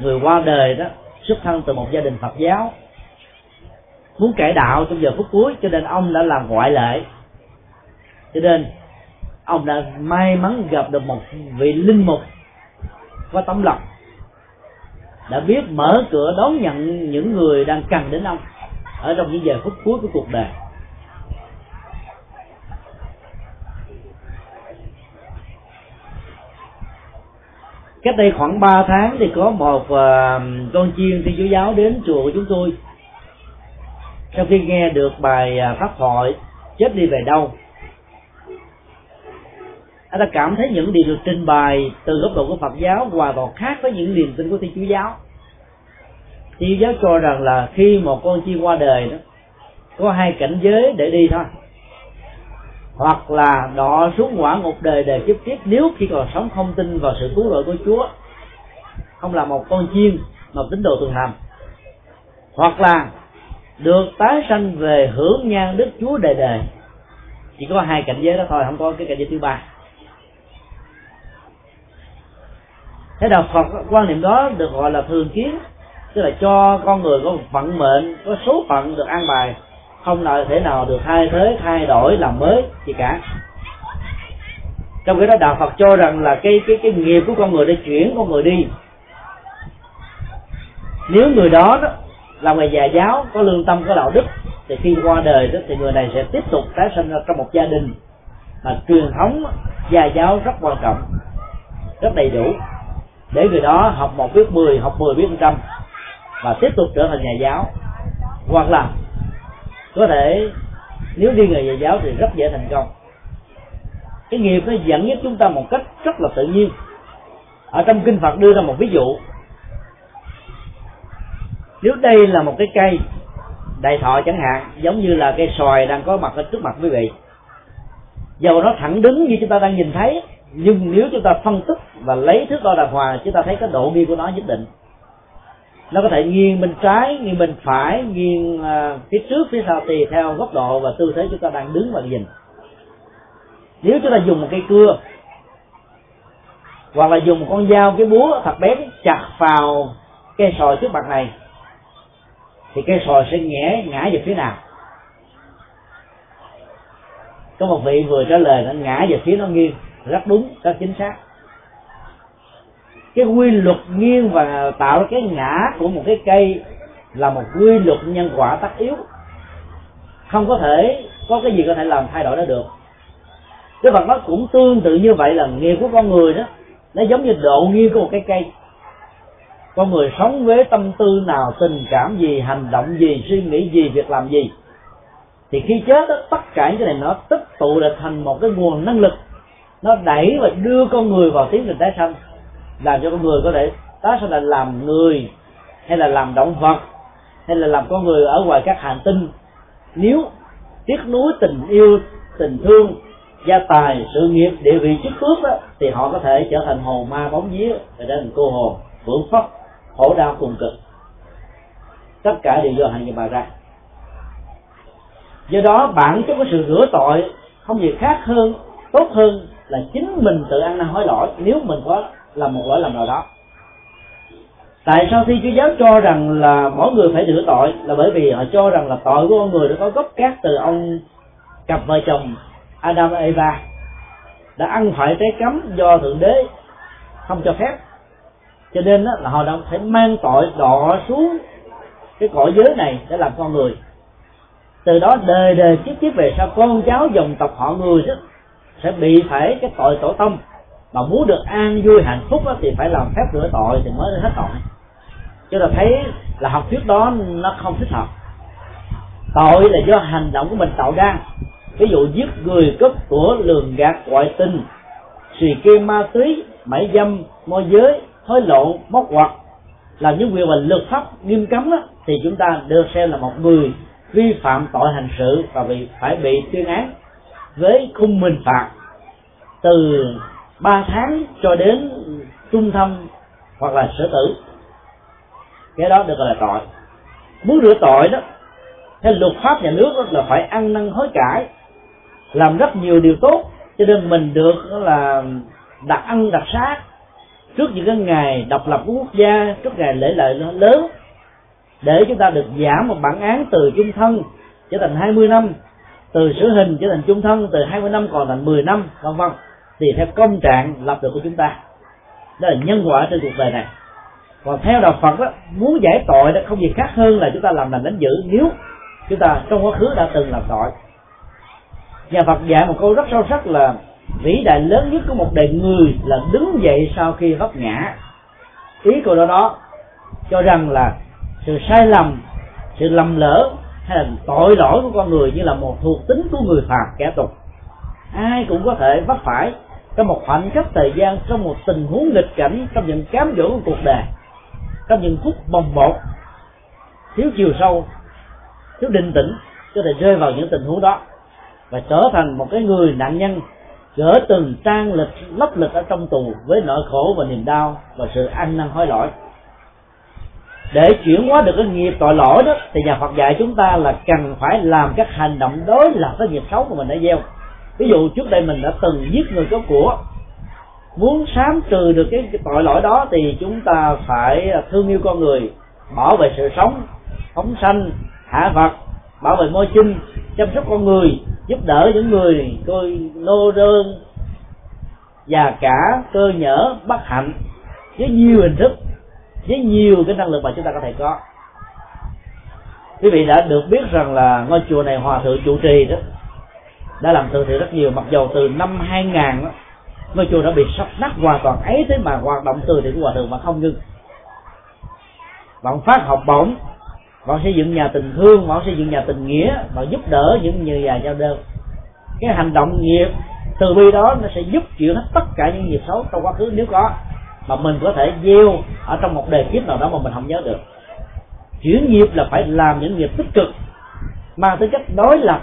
người qua đời đó xuất thân từ một gia đình phật giáo, muốn cải đạo trong giờ phút cuối, cho nên ông đã làm ngoại lệ. Cho nên ông đã may mắn gặp được một vị linh mục có tấm lòng đã biết mở cửa đón nhận những người đang cần đến ông ở trong những giờ phút cuối của cuộc đời. Cách đây khoảng 3 tháng thì có một uh, con chiên thiên chúa giáo đến chùa của chúng tôi. Sau khi nghe được bài à, pháp thoại chết đi về đâu anh ta cảm thấy những điều được trình bày từ góc độ của Phật giáo hoàn toàn khác với những niềm tin của Thiên Chúa giáo. Thiên Chúa giáo cho rằng là khi một con chim qua đời đó, có hai cảnh giới để đi thôi. Hoặc là đọ xuống quả một đời đời kiếp tiếp nếu khi còn sống không tin vào sự cứu rỗi của Chúa, không là một con chiên mà tín đồ thường hàm hoặc là được tái sanh về hưởng nhan đức Chúa đời đời. Chỉ có hai cảnh giới đó thôi, không có cái cảnh giới thứ ba. Thế đạo Phật quan niệm đó được gọi là thường kiến. Tức là cho con người có một vận mệnh có số phận được an bài. Không nào thể nào được thay thế thay đổi làm mới gì cả. Trong cái đó đạo Phật cho rằng là cái cái cái nghiệp của con người để chuyển con người đi. Nếu người đó, đó là người già giáo có lương tâm có đạo đức thì khi qua đời đó thì người này sẽ tiếp tục tái sinh ra trong một gia đình. Mà truyền thống gia giáo rất quan trọng rất đầy đủ để người đó học một biết mười, học mười biết trăm và tiếp tục trở thành nhà giáo. Hoặc là có thể nếu đi nghề nhà giáo thì rất dễ thành công. Cái nghiệp nó dẫn dắt chúng ta một cách rất là tự nhiên. Ở trong kinh phật đưa ra một ví dụ. Nếu đây là một cái cây đại thọ chẳng hạn, giống như là cây xoài đang có mặt ở trước mặt quý vị, dầu nó thẳng đứng như chúng ta đang nhìn thấy, nhưng nếu chúng ta phân tích và lấy thước đo đàng hoàng chúng ta thấy cái độ nghiêng của nó nhất định. Nó có thể nghiêng bên trái nghiêng bên phải nghiêng uh, phía trước phía sau tùy theo góc độ và tư thế chúng ta đang đứng và nhìn. Nếu chúng ta dùng một cây cưa hoặc là dùng một con dao cái búa thật bén chặt vào cây sồi trước mặt này thì cây sồi sẽ nhẹ ngã về phía nào? Có một vị vừa trả lời nó ngã về phía nó nghiêng rất đúng rất chính xác cái quy luật nghiêng và tạo ra cái ngã của một cái cây là một quy luật nhân quả tất yếu. Không có thể có cái gì có thể làm thay đổi nó được. Cái vật đó cũng tương tự như vậy là nghiệp của con người đó nó giống như độ nghiêng của một cái cây. Con người sống với tâm tư nào tình cảm gì hành động gì suy nghĩ gì việc làm gì thì khi chết đó, tất cả những cái này nó tích tụ lại thành một cái nguồn năng lực. Nó đẩy và đưa con người vào tiến trình tái sanh làm cho con người có thể tái sẽ là làm người hay là làm động vật hay là làm con người ở ngoài các hành tinh. Nếu tiếc nuối tình yêu tình thương gia tài sự nghiệp địa vị chức phước đó, thì họ có thể trở thành hồn ma bóng vía và trở thành cô hồn vượng phất khổ đau cùng cực. Tất cả đều do hành nghiệp mà ra. Do đó bản chất của sự rửa tội không gì khác hơn tốt hơn là chính mình tự ăn năn hối lỗi. Nếu mình có làm một lỗi lầm nào đó. Tại sao thi chúa giáo cho rằng là mỗi người phải rửa tội? Là bởi vì họ cho rằng là tội của con người đã có gốc cát từ ông cặp vợ chồng Adam và Eva, đã ăn phải trái cấm do thượng đế không cho phép. Cho nên là họ đã phải mang tội đọ xuống cái cõi giới này để làm con người. Từ đó đời đời tiếp tiếp về sau, con cháu dòng tộc họ người đó sẽ bị phải cái tội tổ tông mà muốn được an vui hạnh phúc đó, thì phải làm phép rửa tội thì mới hết tội. Cho ta thấy là học thuyết đó nó không thích hợp. Tội là do hành động của mình tạo ra. Ví dụ giết người cướp của lường gạt ngoại tình xì kê ma túy mãi dâm môi giới hối lộ móc hoặc làm những việc mà luật pháp nghiêm cấm đó, thì chúng ta được xem là một người vi phạm tội hành sự và bị phải bị tuyên án với khung hình phạt từ 3 tháng cho đến trung thân hoặc là sở tử. Cái đó được gọi là tội. Muốn rửa tội đó, theo luật pháp nhà nước đó là phải ăn năn hối cải, làm rất nhiều điều tốt, cho nên mình được là đặt ăn, đặt sát. Trước những cái ngày độc lập của quốc gia, trước ngày lễ lợi lớn, để chúng ta được giảm một bản án từ trung thân trở thành 20 năm, từ xử hình trở thành trung thân từ 20 năm còn thành 10 năm, vân vân thì theo công trạng lập được của chúng ta, đó là nhân quả trên cuộc đời này. Còn theo đạo Phật đó muốn giải tội đó không gì khác hơn là chúng ta làm lành đánh dữ. Nếu chúng ta trong quá khứ đã từng làm tội. Nhà Phật dạy một câu rất sâu sắc là, vĩ đại lớn nhất của một đời người là đứng dậy sau khi vấp ngã. Ý câu đó đó cho rằng là sự sai lầm, sự lầm lỡ hay là tội lỗi của con người như là một thuộc tính của người phàm kẻ tục ai cũng có thể vấp phải trong một khoảnh khắc thời gian, trong một tình huống nghịch cảnh, trong những cám dỗ của cuộc đời, trong những phút bồng bột, thiếu chiều sâu, thiếu định tĩnh, có thể rơi vào những tình huống đó và trở thành một cái người nạn nhân, gỡ từng trang lịch, lấp lịch ở trong tù với nỗi khổ và niềm đau và sự ăn năn hối lỗi. Để chuyển hóa được cái nghiệp tội lỗi đó, thì nhà Phật dạy chúng ta là cần phải làm các hành động đối lập với nghiệp xấu của mình đã gieo ví dụ trước đây mình đã từng giết người có của muốn sám trừ được cái, cái tội lỗi đó thì chúng ta phải thương yêu con người bảo vệ sự sống phóng sanh hạ vật bảo vệ môi sinh chăm sóc con người giúp đỡ những người coi nô đơn già cả cơ nhở bất hạnh với nhiều hình thức với nhiều cái năng lực mà chúng ta có thể có. Quý vị đã được biết rằng là ngôi chùa này hòa thượng chủ trì đó đã làm từ thiện rất nhiều mặc dầu từ năm 2000 đó, ngôi chùa đã bị sắp nát hoàn toàn. Ấy thế mà hoạt động từ thiện của hòa thượng mà không ngưng bạn phát học bổng bạn xây dựng nhà tình thương bạn xây dựng nhà tình nghĩa bạn giúp đỡ những người già giao đơn. Cái hành động nghiệp từ bi đó nó sẽ giúp chuyển hết tất cả những nghiệp xấu trong quá khứ nếu có mà mình có thể gieo ở trong một đề kiếp nào đó mà mình không nhớ được. Chuyển nghiệp là phải làm những nghiệp tích cực mang tính cách đối lập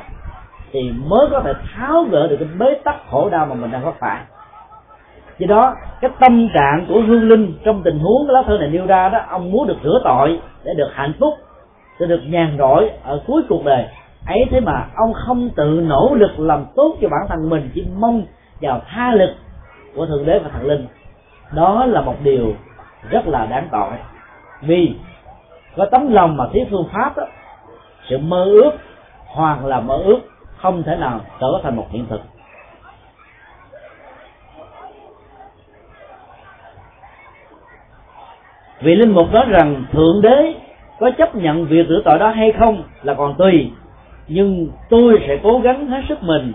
thì mới có thể tháo gỡ được cái bế tắc khổ đau mà mình đang có phải. Do đó, cái tâm trạng của hương linh trong tình huống cái lá thư này nêu ra đó, ông muốn được rửa tội để được hạnh phúc, để được nhàn rỗi ở cuối cuộc đời. Ấy thế mà ông không tự nỗ lực làm tốt cho bản thân mình, chỉ mong vào tha lực của thượng đế và thần linh. Đó là một điều rất là đáng tội. Vì có tấm lòng mà thiếu phương pháp đó, sự mơ ước, hoàn là mơ ước không thể nào trở thành một hiện thực. Vì linh mục nói rằng thượng đế có chấp nhận việc rửa tội đó hay không là còn tùy, nhưng tôi sẽ cố gắng hết sức mình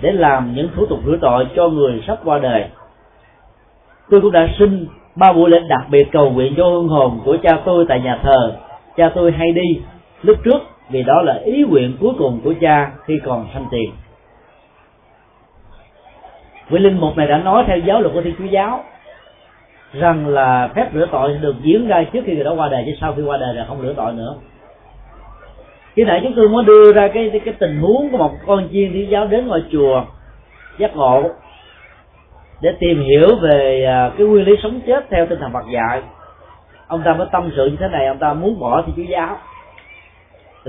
để làm những thủ tục rửa tội cho người sắp qua đời. Tôi cũng đã xin ba buổi lễ đặc biệt cầu nguyện cho hương hồn của cha tôi tại nhà thờ. Cha tôi hay đi. Lúc trước vì đó là ý nguyện cuối cùng của cha khi còn sanh tiền. Vị linh mục này đã nói theo giáo luật của thiên chúa giáo rằng là phép rửa tội được diễn ra trước khi người đó qua đời chứ sau khi qua đời là không rửa tội nữa. Khi nãy chúng tôi muốn đưa ra cái cái, cái tình huống của một con chiên thiên giáo đến ngôi chùa giác ngộ để tìm hiểu về à, cái nguyên lý sống chết theo tinh thần Phật dạy. Ông ta mới tâm sự như thế này ông ta muốn bỏ thì chúa giáo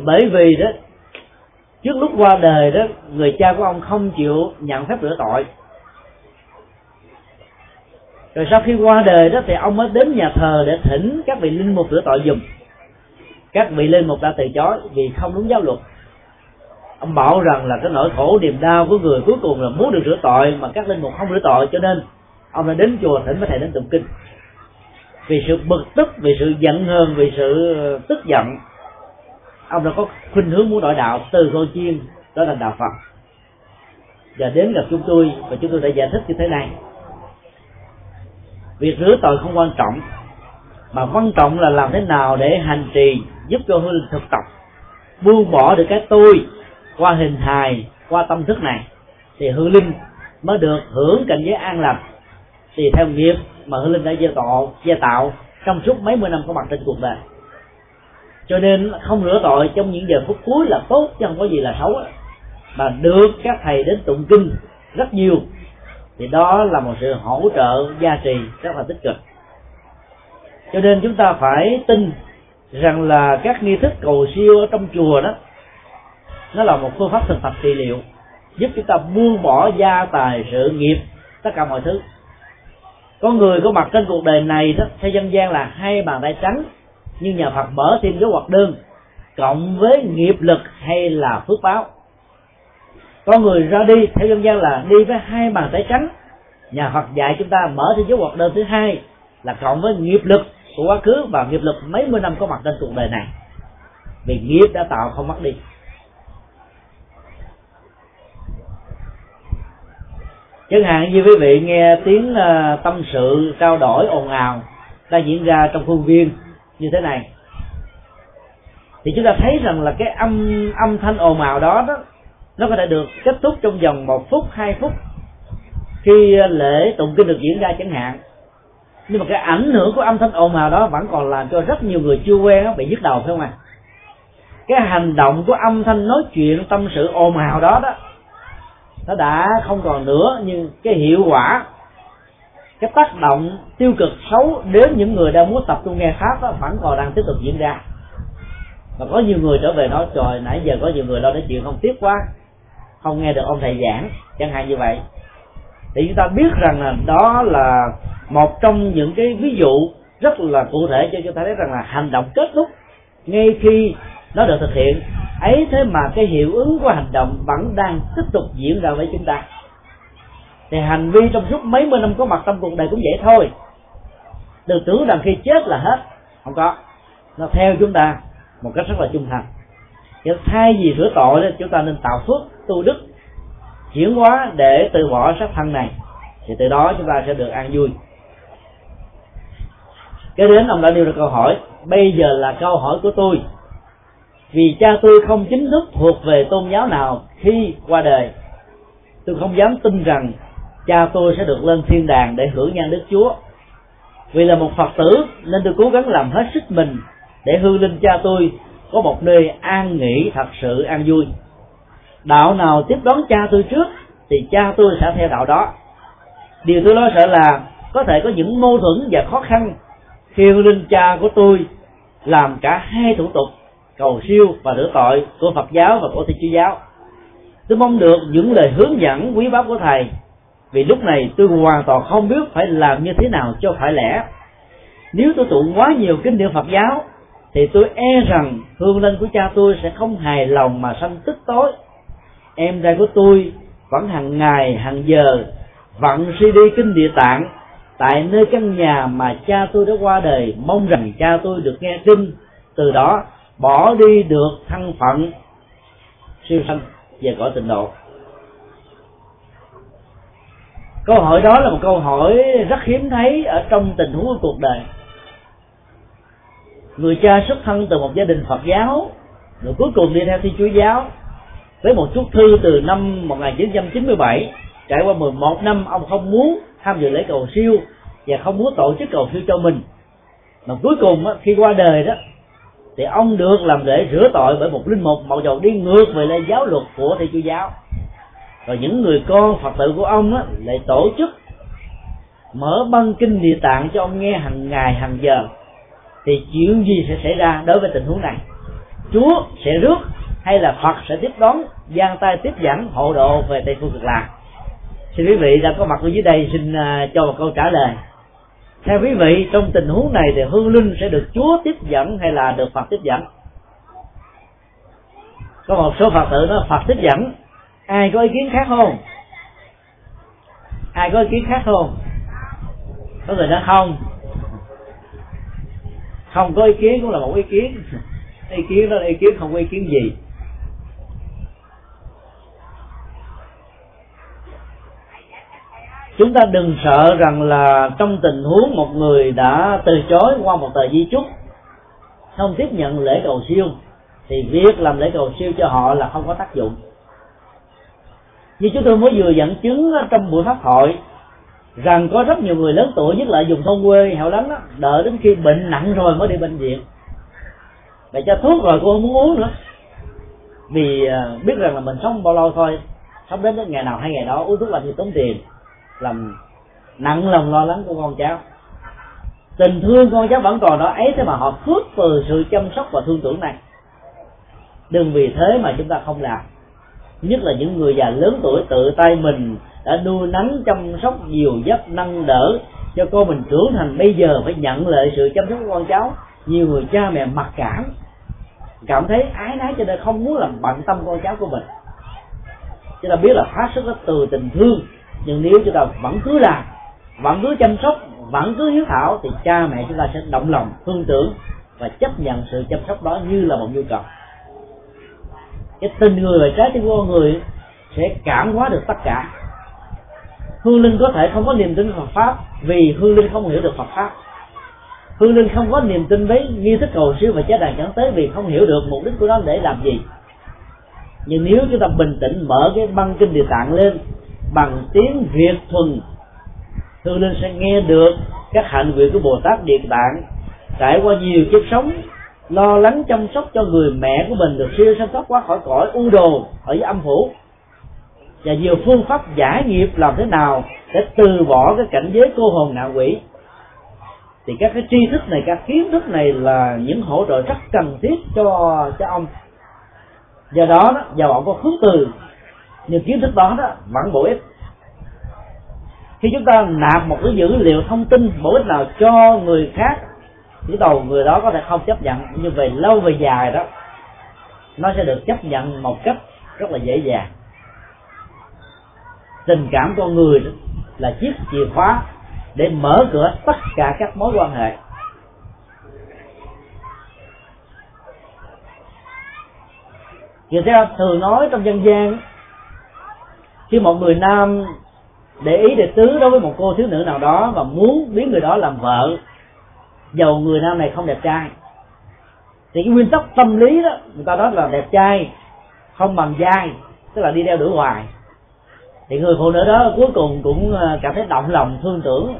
bởi vì đó, trước lúc qua đời đó, người cha của ông không chịu nhận phép rửa tội. Rồi sau khi qua đời đó thì ông mới đến nhà thờ để thỉnh các vị linh mục rửa tội dùm các vị linh mục đã từ chối vì không đúng giáo luật. Ông bảo rằng là cái nỗi khổ, niềm đau của người cuối cùng là muốn được rửa tội mà các linh mục không rửa tội, cho nên ông đã đến chùa thỉnh với thầy đến tụng kinh. Vì sự bực tức, vì sự giận hờn, vì sự tức giận ông đã có khuynh hướng muốn đổi đạo từ con chiên, đó là đạo phật. Và đến gặp chúng tôi, và chúng tôi đã giải thích như thế này. Việc rửa tội không quan trọng, mà quan trọng là làm thế nào để hành trì, giúp cho hương linh thực tập, buông bỏ được cái tôi qua hình hài, qua tâm thức này, thì hương linh mới được hưởng cảnh giới an lành. Thì theo nghiệp mà hương linh đã gieo tạo gieo tạo trong suốt mấy mươi năm có mặt trên cuộc đời cho nên không rửa tội trong những giờ phút cuối là tốt, chứ không có gì là xấu mà được các thầy đến tụng kinh rất nhiều, thì đó là một sự hỗ trợ gia trì rất là tích cực. Cho nên chúng ta phải tin rằng là các nghi thức cầu siêu ở trong chùa đó, nó là một phương pháp thực tập trị liệu, giúp chúng ta buông bỏ gia tài, sự nghiệp, tất cả mọi thứ. Có người có mặt trên cuộc đời này đó, theo dân gian là hai bàn tay trắng nhưng nhà Phật mở thêm dấu hoạt đơn, cộng với nghiệp lực hay là phước báo. Có người ra đi, theo dân gian là đi với hai bàn tay trắng. Nhà Phật dạy chúng ta mở thêm dấu hoạt đơn thứ hai là cộng với nghiệp lực của quá khứ và nghiệp lực mấy mươi năm có mặt trên cuộc đời này. Vì nghiệp đã tạo không mất đi. Chẳng hạn như quý vị nghe tiếng ờ, tâm sự trao đổi ồn ào đang diễn ra trong khuôn viên như thế này thì chúng ta thấy rằng là cái âm âm thanh ồn ào đó đó, nó có thể được kết thúc trong vòng một phút, hai phút khi lễ tụng kinh được diễn ra chẳng hạn nhưng mà cái ảnh hưởng của âm thanh ồn ào đó vẫn còn làm cho rất nhiều người chưa quen bị nhức đầu, phải không ạ à? cái hành động của âm thanh nói chuyện, tâm sự ồn ào đó đó, nó đã không còn nữa, nhưng cái hiệu quả cái tác động tiêu cực xấu đến những người đang muốn tập trung nghe pháp đó, vẫn còn đang tiếp tục diễn ra. Và có nhiều người trở về nói trời nãy giờ có nhiều người lo nói chuyện không tiếc quá không nghe được ông thầy giảng. Chẳng hạn như vậy. Thì chúng ta biết rằng là đó là một trong những cái ví dụ rất là cụ thể cho chúng ta thấy rằng là hành động kết thúc ngay khi nó được thực hiện. Ấy thế mà cái hiệu ứng của hành động vẫn đang tiếp tục diễn ra với chúng ta thì hành vi trong suốt mấy mươi năm có mặt trong cuộc đời cũng vậy thôi. Đừng tưởng rằng khi chết là hết. Không có. Nó theo chúng ta một cách rất là trung thành. Chứ thay vì rửa tội thì chúng ta nên tạo phước, tu đức, chuyển hóa để từ bỏ sắc thân này. Thì từ đó chúng ta sẽ được an vui. Cái đến ông đã nêu ra câu hỏi, bây giờ là câu hỏi của tôi. Vì cha tôi không chính thức thuộc về tôn giáo nào khi qua đời, tôi không dám tin rằng cha tôi sẽ được lên thiên đàng để hưởng nhan đức chúa. Vì là một phật tử, nên tôi cố gắng làm hết sức mình để hương linh cha tôi có một nơi an nghỉ thật sự an vui. Đạo nào tiếp đón cha tôi trước, thì cha tôi sẽ theo đạo đó. Điều tôi lo sợ là, có thể có những mâu thuẫn và khó khăn khi hương linh cha của tôi làm cả hai thủ tục, cầu siêu và rửa tội, của Phật giáo và của Thiên Chúa giáo. Tôi mong được những lời hướng dẫn quý báu của thầy vì lúc này tôi hoàn toàn không biết phải làm như thế nào cho phải lẽ. Nếu tôi tụng quá nhiều kinh điển Phật giáo, thì tôi e rằng hương linh của cha tôi sẽ không hài lòng mà sanh tức tối. Em trai của tôi vẫn hàng ngày, hàng giờ vặn CD kinh địa tạng tại nơi căn nhà mà cha tôi đã qua đời, mong rằng cha tôi được nghe kinh từ đó, bỏ đi được thân phận siêu sanh về cõi tịnh độ câu hỏi đó là một câu hỏi rất hiếm thấy ở trong tình huống của cuộc đời. Người cha xuất thân từ một gia đình Phật giáo, rồi cuối cùng đi theo Thiên Chúa giáo, với một chút thư từ năm 1997 trải qua 11 năm ông không muốn tham dự lễ cầu siêu và không muốn tổ chức cầu siêu cho mình. Mà cuối cùng khi qua đời đó, thì ông được làm lễ rửa tội bởi một linh mục mặc dầu đi ngược về lên giáo luật của thầy chúa giáo rồi những người con phật tử của ông á, lại tổ chức mở băng kinh địa tạng cho ông nghe hàng ngày hàng giờ. Thì chuyện gì sẽ xảy ra đối với tình huống này? Chúa sẽ rước hay là phật sẽ tiếp đón giang tay tiếp dẫn hộ độ về tây phương cực lạc? Xin quý vị đã có mặt ở dưới đây xin à, cho một câu trả lời. Theo quý vị trong tình huống này thì hương linh sẽ được chúa tiếp dẫn hay là được phật tiếp dẫn? Có một số phật tử nó phật tiếp dẫn ai có ý kiến khác không? Ai có ý kiến khác không? Có người nói không? Không có ý kiến cũng là một ý kiến. Ý kiến đó là ý kiến không có ý kiến gì. Chúng ta đừng sợ rằng là trong tình huống một người đã từ chối qua một tờ di chúc, không tiếp nhận lễ cầu siêu, thì việc làm lễ cầu siêu cho họ là không có tác dụng như chúng tôi mới vừa dẫn chứng trong buổi pháp hội rằng có rất nhiều người lớn tuổi nhất là dùng thôn quê hẻo lánh đó, đợi đến khi bệnh nặng rồi mới đi bệnh viện. Để cho thuốc rồi cô không muốn uống nữa. Vì à, biết rằng là mình sống bao lâu thôi sống đến ngày nào hay ngày đó uống thuốc là thì tốn tiền làm nặng lòng lo lắng của con cháu. Tình thương con cháu vẫn còn đó ấy thế mà họ phước từ sự chăm sóc và thương tưởng này. Đừng vì thế mà chúng ta không làm nhất là những người già lớn tuổi tự tay mình đã nuôi nắng chăm sóc nhiều giấc nâng đỡ cho con mình trưởng thành. Bây giờ phải nhận lại sự chăm sóc của con cháu. Nhiều người cha mẹ mặc cảm cảm thấy ái nái cho nên không muốn làm bận tâm con cháu của mình. Chúng ta biết là phát xuất từ tình thương, nhưng nếu chúng ta vẫn cứ làm, vẫn cứ chăm sóc, vẫn cứ hiếu thảo thì cha mẹ chúng ta sẽ động lòng, thương tưởng và chấp nhận sự chăm sóc đó như là một nhu cầu cái tình người và trái tim của con người sẽ cảm hóa được tất cả. Hương linh có thể không có niềm tin Phật pháp vì hương linh không hiểu được Phật pháp. Hương linh không có niềm tin với nghi thức cầu siêu và chế đàn chẳng tới vì không hiểu được mục đích của nó để làm gì. Nhưng nếu chúng ta bình tĩnh mở cái băng kinh địa tạng lên bằng tiếng việt thuần, hương linh sẽ nghe được các hạnh nguyện của bồ tát địa tạng, trải qua nhiều kiếp sống lo lắng chăm sóc cho người mẹ của mình được siêu sanh thoát qua khỏi cõi u đồ ở dưới âm phủ. Và nhiều phương pháp giải nghiệp làm thế nào để từ bỏ cái cảnh giới cô hồn ngạ quỷ. Thì các cái tri thức này các kiến thức này là những hỗ trợ rất cần thiết cho cho ông. Do đó, đó giàu ông có hướng từ nhưng kiến thức đó đó vẫn bổ ích. Khi chúng ta nạp một cái dữ liệu thông tin bổ ích nào cho người khác chỉ đầu người đó có thể không chấp nhận, nhưng về lâu về dài đó, nó sẽ được chấp nhận một cách rất là dễ dàng. Tình cảm con người đó là chiếc chìa khóa để mở cửa tất cả các mối quan hệ. Người ta thường nói trong dân gian, khi một người nam để ý để tứ đối với một cô thiếu nữ nào đó và muốn biến người đó làm vợ dầu người nam này không đẹp trai. Thì cái nguyên tắc tâm lý đó, người ta nói là đẹp trai không bằng dai, tức là đi đeo đuổi hoài. Thì người phụ nữ đó cuối cùng cũng ờ, cảm thấy động lòng, thương tưởng.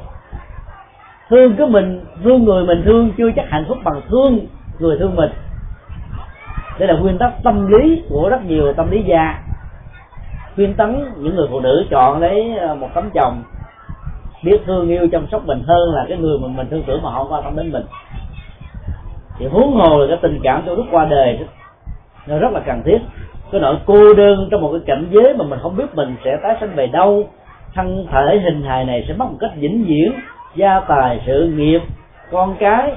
Thương cái mình, thương người mình thương, chưa chắc hạnh phúc bằng thương người thương mình. Đây là nguyên tắc tâm lý của rất nhiều tâm lý gia. Khuyên tấn những người phụ nữ chọn lấy ờ, một tấm chồng biết thương yêu chăm sóc mình hơn là cái người mà mình thương tưởng mà họ quan tâm đến mình. Thì huống hồ là cái tình cảm trong lúc qua đời nó rất là cần thiết. Cái nỗi cô đơn trong một cái cảnh giới mà mình không biết mình sẽ tái sinh về đâu, thân thể hình hài này sẽ mất một cách vĩnh viễn. Gia tài, sự nghiệp, con cái,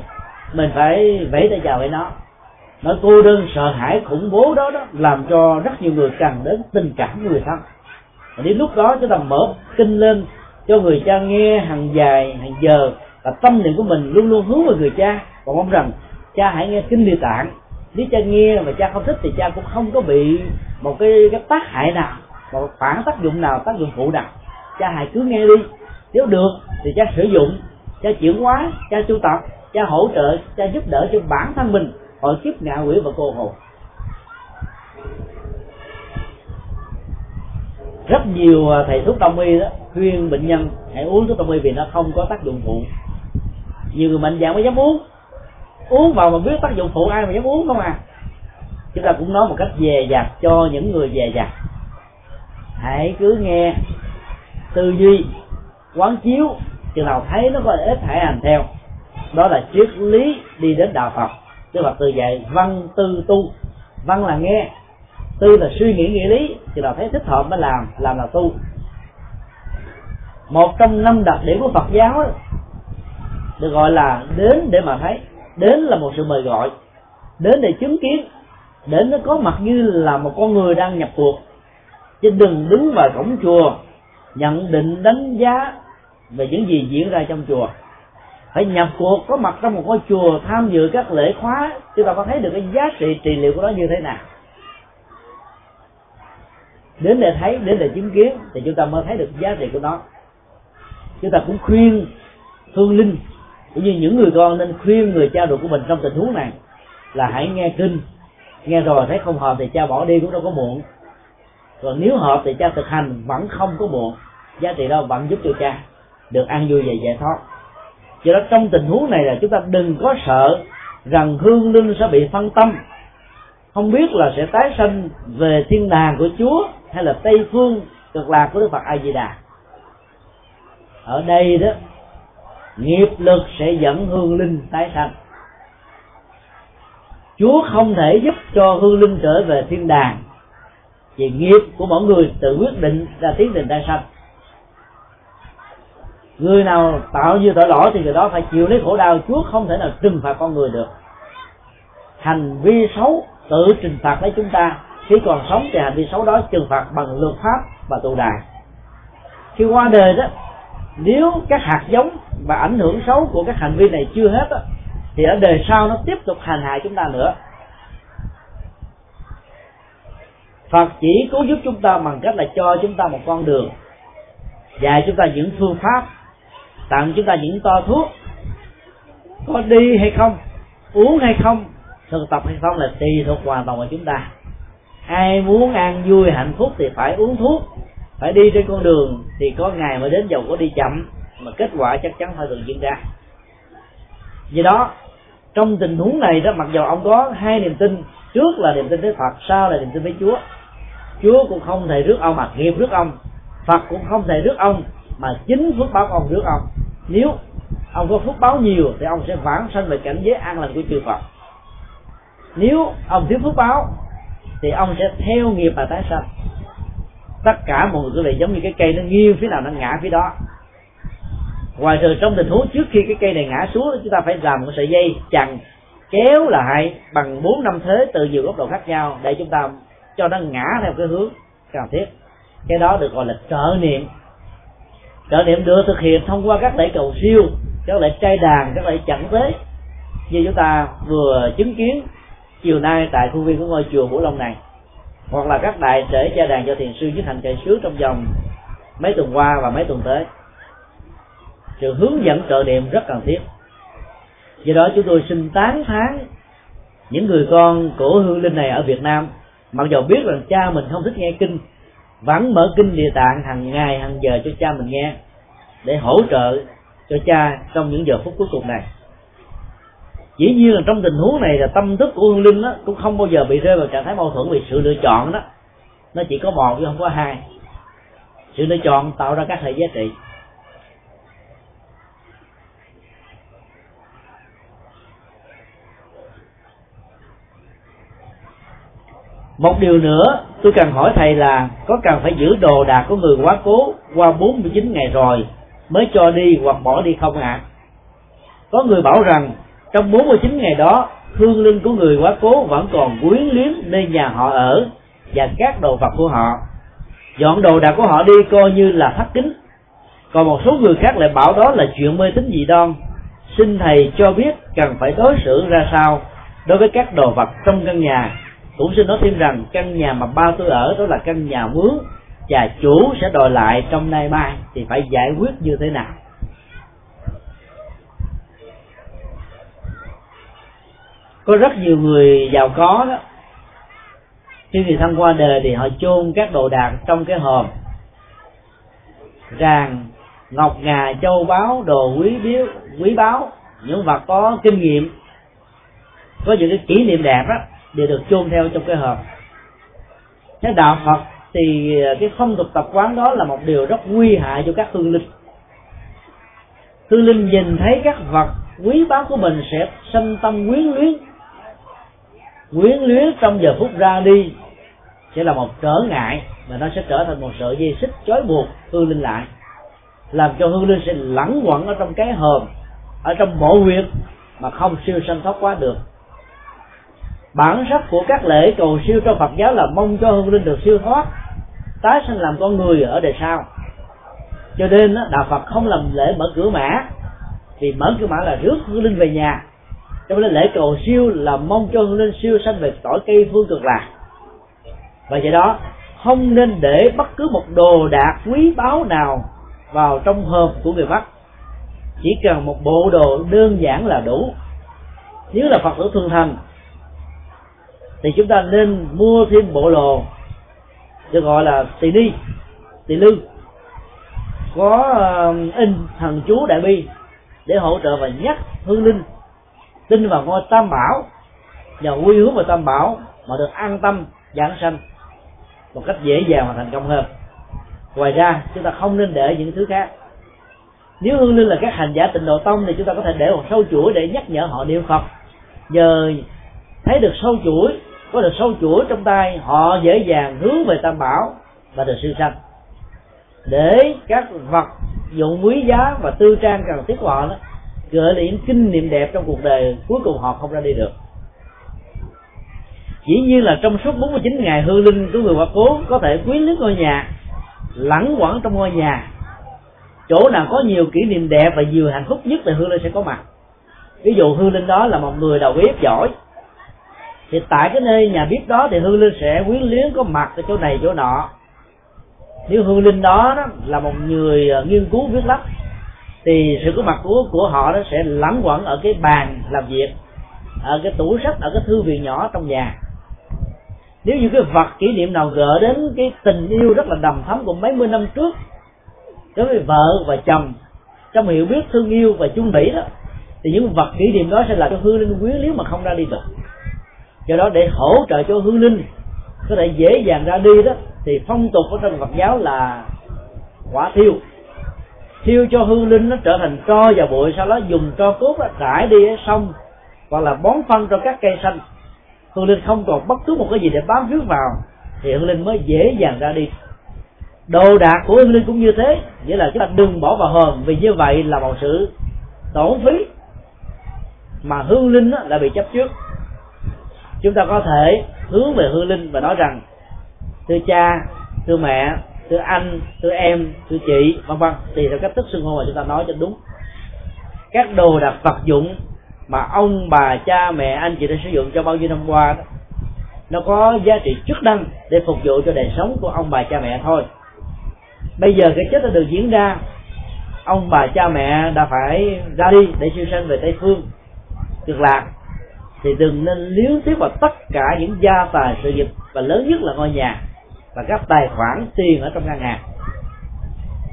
mình phải vẫy tay chào với nó. Nỗi cô đơn, sợ hãi, khủng bố đó đó làm cho rất nhiều người cần đến tình cảm người thân. Và đến lúc đó chúng ta mở kinh lên cho người cha nghe hàng dài hàng giờ và tâm niệm của mình luôn luôn hướng về người cha. Và mong rằng cha hãy nghe kinh địa tạng. Nếu cha nghe mà cha không thích thì cha cũng không có bị một cái, cái tác hại nào một phản tác dụng nào tác dụng phụ nào. Cha hãy cứ nghe đi. Nếu được thì cha sử dụng cha chuyển hóa cha tu tập cha hỗ trợ cha giúp đỡ cho bản thân mình. Khỏi kiếp ngạ quỷ và cô hồn rất nhiều à, thầy thuốc đông y đó khuyên bệnh nhân hãy uống thuốc đông y vì nó không có tác dụng phụ. Nhiều người mạnh dạng mới dám uống. Uống vào mà biết tác dụng phụ ai mà dám uống không à. Chúng ta cũng nói một cách dè dặt cho những người dè dặt. Hãy cứ nghe tư duy, quán chiếu, chừng nào thấy nó có ít hãy hành theo. Đó là triết lý đi đến đạo phật, tức là từ dạy văn tư tu. Văn là nghe tư là suy nghĩ nghĩa lý, thì là thấy thích hợp mới làm làm là tu. Một trong năm đặc điểm của phật giáo được gọi là đến để mà thấy, đến là một sự mời gọi, đến để chứng kiến, đến nó có mặt như là một con người đang nhập cuộc. Chứ đừng đứng vào cổng chùa, nhận định đánh giá về những gì diễn ra trong chùa. Phải nhập cuộc, có mặt trong một ngôi chùa tham dự các lễ khóa, chúng ta có thấy được cái giá trị trị liệu của nó như thế nào đến để thấy đến để chứng kiến, thì chúng ta mới thấy được giá trị của nó. Chúng ta cũng khuyên phương linh, cũng như những người con nên khuyên người cha ruột của mình trong tình huống này là hãy nghe kinh. Nghe rồi thấy không hợp thì cha bỏ đi cũng đâu có muộn. Còn nếu hợp thì cha thực hành, vẫn không có muộn. Giá trị đó vẫn giúp cho cha được an vui và giải thoát. Do đó trong tình huống này là chúng ta đừng có sợ rằng hương linh sẽ bị phân tâm không biết là sẽ tái sanh về thiên đàng của chúa hay là tây phương cực lạc của đức phật a di đà ở đây đó, nghiệp lực sẽ dẫn hương linh tái sanh. Chúa không thể giúp cho hương linh trở về thiên đàng. Vì nghiệp của mỗi người tự quyết định ra tiến trình tái sanh. Người nào tạo như tội lỗi thì người đó phải chịu lấy khổ đau. Chúa không thể nào trừng phạt con người được. Hành vi xấu tự trừng phạt lấy chúng ta khi còn sống thì hành vi xấu đó trừng phạt bằng luật pháp và tù đài. Khi qua đời đó nếu các hạt giống và ảnh hưởng xấu của các hành vi này chưa hết đó, thì ở đời sau nó tiếp tục hành hại chúng ta nữa. Phật chỉ cứu giúp chúng ta bằng cách là cho chúng ta một con đường dạy chúng ta những phương pháp tặng chúng ta những to thuốc có đi hay không uống hay không thực tập hay không là tùy thuộc hoàn toàn vào chúng ta. Ai muốn ăn vui, hạnh phúc thì phải uống thuốc, phải đi trên con đường thì có ngày mới đến dầu có đi chậm, mà kết quả chắc chắn phải thường diễn ra. Vì đó, trong tình huống này đó, mặc dù ông có hai niềm tin, trước là niềm tin với phật, sau là niềm tin với chúa. Chúa cũng không thể rước ông mà nghiệp rước ông, phật cũng không thể rước ông mà chính phước báo ông rước ông. Nếu ông có phước báo nhiều thì ông sẽ vãng sanh về cảnh giới an lành của chư phật nếu ông thiếu phước báo, thì ông sẽ theo nghiệp mà tái sanh. Tất cả mọi người lại giống như cái cây nó nghiêng phía nào nó ngã phía đó. Ngoài trừ trong tình huống trước khi cái cây này ngã xuống, chúng ta phải làm một sợi dây chằng kéo lại bằng bốn năm thế từ nhiều góc độ khác nhau để chúng ta cho nó ngã theo cái hướng cần thiết. Cái đó được gọi là trợ niệm. Trợ niệm được thực hiện thông qua các lễ cầu siêu, các lễ trai đàn, các lễ chẳng tế. Như chúng ta vừa chứng kiến chiều nay tại khu viên của ngôi chùa Vũ Long này, hoặc là các đại trễ gia đàn cho thiền sư nhất hành chạy sướng trong vòng mấy tuần qua và mấy tuần tới. Sự hướng dẫn trợ niệm rất cần thiết. Do đó chúng tôi xin tán thán những người con của hương linh này ở Việt Nam, mặc dù biết rằng cha mình không thích nghe kinh, vẫn mở kinh địa tạng hàng ngày, hàng giờ cho cha mình nghe, để hỗ trợ cho cha trong những giờ phút cuối cùng này dĩ nhiên là trong tình huống này là tâm thức của hương linh đó, cũng không bao giờ bị rơi vào trạng thái mâu thuẫn vì sự lựa chọn đó. Nó chỉ có một chứ không có hai. Sự lựa chọn tạo ra các hệ giá trị. Một điều nữa tôi cần hỏi thầy là có cần phải giữ đồ đạc của người quá cố qua 49 ngày rồi mới cho đi hoặc bỏ đi không ạ? À? có người bảo rằng trong 49 ngày đó, hương linh của người quá cố vẫn còn quyến luyến nơi nhà họ ở và các đồ vật của họ. Dọn đồ đạc của họ đi coi như là thắt kính. Còn một số người khác lại bảo đó là chuyện mê tín dị đoan. Xin thầy cho biết cần phải đối xử ra sao đối với các đồ vật trong căn nhà. Cũng xin nói thêm rằng căn nhà mà ba tôi ở, đó là căn nhà mướn và chủ sẽ đòi lại trong nay mai thì phải giải quyết như thế nào. Có rất nhiều người giàu có đó. Khi người thân qua đời thì họ chôn các đồ đạc trong cái hòm. Ràng, ngọc ngà, châu báu, đồ quý biếu, quý báu. Những vật có kinh nghiệm, có những cái kỷ niệm đẹp đó, đều được chôn theo trong cái hòm. Thế đạo phật thì ờ, cái phong tục tập quán đó là một điều rất nguy hại cho các hương linh. Hương linh nhìn thấy các vật quý báu của mình sẽ sanh tâm quyến luyến quyến luyến trong giờ phút ra đi, sẽ là một trở ngại mà nó sẽ trở thành một sợi dây xích chói buộc hương linh lại, làm cho hương linh sẽ lẳng quẩn ở trong cái hòm, ở trong mộ huyệt mà không siêu sanh thoát quá được. Bản sắc của các lễ cầu siêu trong Phật giáo là mong cho hương linh được siêu thoát, tái sinh làm con người ở đời sau. Cho nên đạo Phật không làm lễ mở cửa mã, vì mở cửa mã là rước hương linh về nhà cho nên lễ cầu siêu là mong cho hương linh siêu sanh về cõi cây phương cực lạc. Và vậy đó, không nên để bất cứ một đồ đạc quý báu nào vào trong hộp của người bắc. Chỉ cần một bộ đồ đơn giản là đủ. Nếu là phật tử thương thành, thì chúng ta nên mua thêm bộ đồ được gọi là tỳ ni, tỳ lư. Có ờ, in thần chú đại bi để hỗ trợ và nhắc hương linh tin vào ngôi tam bảo và quy hướng vào tam bảo mà được an tâm, giảng sanh một cách dễ dàng và thành công hơn. Ngoài ra, chúng ta không nên để những thứ khác. Nếu hương linh là các hành giả tịnh độ tông thì chúng ta có thể để một sâu chuỗi để nhắc nhở họ niệm phật. Nhờ thấy được sâu chuỗi, có được sâu chuỗi trong tay, họ dễ dàng hướng về tam bảo và được siêu sanh. Để các vật dụng quý giá và tư trang cần thiết của họ đó gợi lại những kinh nghiệm đẹp trong cuộc đời cuối cùng họ không ra đi được. Dĩ nhiên là trong suốt 49 ngày hương linh của người quá cố có thể quyến luyến ngôi nhà lẳng quẩn trong ngôi nhà. Chỗ nào có nhiều kỷ niệm đẹp và nhiều hạnh phúc nhất thì hương linh sẽ có mặt. Ví dụ hương linh đó là một người đầu bếp giỏi. Thì tại cái nơi nhà bếp đó thì hương linh sẽ quyến luyến có mặt ở chỗ này chỗ nọ. Nếu hương linh đó, đó là một người ờ, nghiên cứu viết lách thì sự có mặt của của họ nó sẽ lẫn quẩn ở cái bàn làm việc, ở cái tủ sách, ở cái thư viện nhỏ trong nhà. Nếu như cái vật kỷ niệm nào gợi đến cái tình yêu rất là đầm thắm của mấy mươi năm trước đối với vợ và chồng, trong hiểu biết thương yêu và chung thủy đó, thì những vật kỷ niệm đó sẽ là cho hương linh quyến nếu mà không ra đi được. Do đó để hỗ trợ cho hương linh có thể dễ dàng ra đi đó, thì phong tục ở trong Phật giáo là quả thiêu thiêu cho hương linh nó trở thành tro và bụi, sau đó dùng tro cốt đó rải đi ở sông hoặc là bón phân cho các cây xanh. Hương linh không còn bất cứ một cái gì để bám víu vào, thì hương linh mới dễ dàng ra đi. Đồ đạc của hương linh cũng như thế, nghĩa là chúng ta đừng bỏ vào hòm, vì như vậy là một sự tổn phí mà hương linh đã bị chấp trước. Chúng ta có thể hướng về hương linh và nói rằng, thưa cha, thưa mẹ thưa anh thưa em thưa chị, vân vân. Tùy theo cách thức xưng hô mà chúng ta nói cho đúng. Các đồ đạc vật dụng mà ông bà, cha, mẹ, anh chị đã sử dụng cho bao nhiêu năm qua đó, nó có giá trị chức năng để phục vụ cho đời sống của ông bà, cha, mẹ thôi. Bây giờ cái chết đã được diễn ra, ông bà, cha, mẹ đã phải ra đi để siêu sanh về tây phương, cực lạc. Thì đừng nên liếu tiếc vào tất cả những gia tài sự nghiệp và lớn nhất là ngôi nhà và các tài khoản tiền ở trong ngân hàng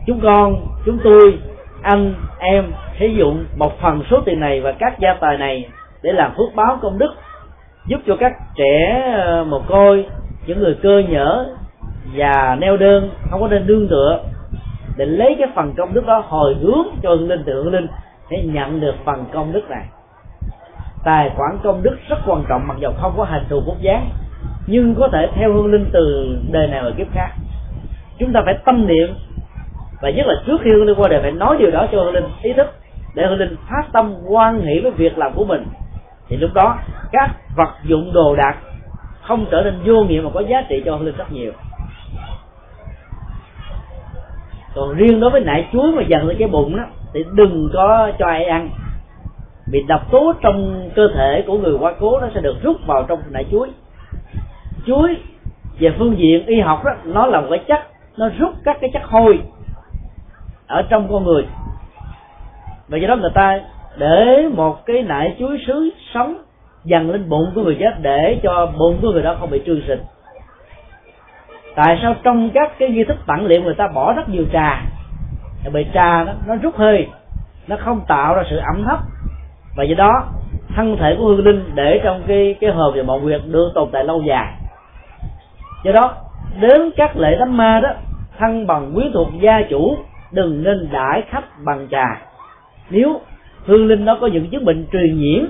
chúng con, chúng tôi, anh, em sử dụng một phần số tiền này và các gia tài này để làm phước báo công đức, giúp cho các trẻ ờ, mồ côi, những người cơ nhở và neo đơn không có nên đương tựa, để lấy cái phần công đức đó hồi hướng cho hương linh tượng linh để nhận được phần công đức này tài khoản công đức rất quan trọng, mặc dù không có hình thù quốc dáng nhưng có thể theo hương linh từ đời này và kiếp khác. Chúng ta phải tâm niệm, và nhất là trước khi hương linh qua đời phải nói điều đó cho hương linh ý thức, để hương linh phát tâm quan nghĩ với việc làm của mình. Thì lúc đó, các vật dụng đồ đạc không trở nên vô nghĩa mà có giá trị cho hương linh rất nhiều. Còn riêng đối với nải chuối mà dần lên cái bụng đó, thì đừng có cho ai ăn. Vì độc tố trong cơ thể của người quá cố nó sẽ được rút vào trong nải chuối chuối về phương diện y học đó nó là một cái chất nó rút các cái chất hôi ở trong con người. Và do đó người ta để một cái nải chuối sứ sống dần lên bụng của người chết để cho bụng của người đó không bị trương sinh tại sao trong các cái nghi thức tặng liệu người ta bỏ rất nhiều trà? Bởi trà đó, nó rút hơi nó không tạo ra sự ẩm thấp. Và do đó thân thể của hương linh để trong cái cái hộp và mộng nguyệt được tồn tại lâu dài do đó, đến các lễ đám ma đó thân bằng quyến thuộc gia chủ, đừng nên đãi khách bằng trà. Nếu hương linh nó có những chứng bệnh truyền nhiễm,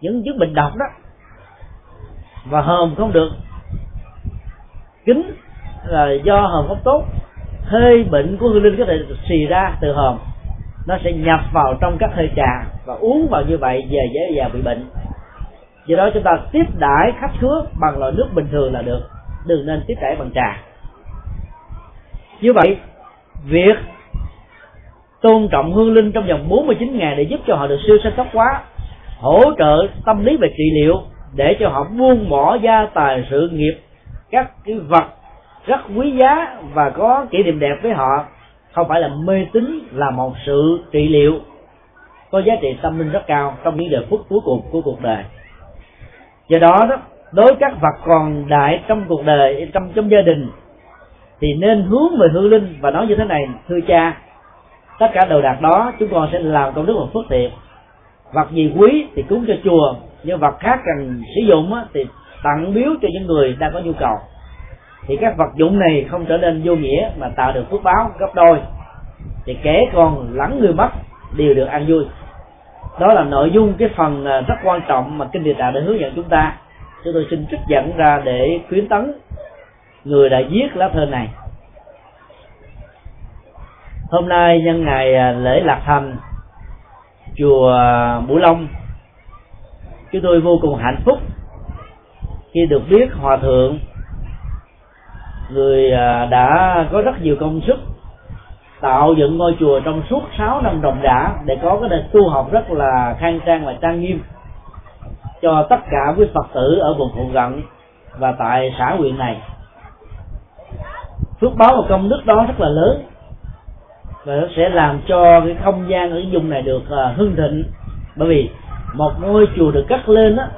những chứng bệnh độc đó, và hòm không được, kính là do hòm không tốt hơi bệnh của hương linh có thể xì ra từ hòm nó sẽ nhập vào trong các hơi trà và uống vào như vậy, về dễ dàng bị bệnh. Do đó chúng ta tiếp đãi khách khứa bằng loại nước bình thường là được đừng nên tiếp đãi bằng trà. Như vậy, việc tôn trọng hương linh trong vòng 49 ngày để giúp cho họ được siêu sanh tóc quá hỗ trợ tâm lý về trị liệu để cho họ buông bỏ gia tài sự nghiệp, các cái vật rất quý giá và có kỷ niệm đẹp với họ, không phải là mê tín là một sự trị liệu có giá trị tâm linh rất cao trong những giờ phút cuối cùng của cuộc đời. Do đó đó đối các vật còn đại trong cuộc đời, trong trong gia đình, thì nên hướng về hương linh và nói như thế này, thưa cha, tất cả đồ đạc đó chúng con sẽ làm công đức và phước thiện. Vật gì quý thì cúng cho chùa, nhưng vật khác cần sử dụng thì tặng biếu cho những người đang có nhu cầu. Thì các vật dụng này không trở nên vô nghĩa mà tạo được phước báo gấp đôi. Thì kẻ còn lắng người mất đều được ăn vui. Đó là nội dung cái phần à, rất quan trọng mà kinh địa tạng đã hướng dẫn chúng ta chúng tôi xin trích dẫn ra để khuyến tấn người đã viết lá thơ này. Hôm nay nhân ngày à, lễ lạc thành chùa Bửu Long, chúng tôi vô cùng hạnh phúc khi được biết hòa thượng, người à, đã có rất nhiều công sức tạo dựng ngôi chùa trong suốt 6 năm đồng đã để có cái nền tu học rất là khang trang và trang nghiêm cho tất cả quý phật tử ở vùng phụ cận và tại xã huyện này. Phước báo và công đức đó rất là lớn và nó sẽ làm cho cái không gian ở vùng này được uh, hưng thịnh. Bởi vì một ngôi chùa được cất lên á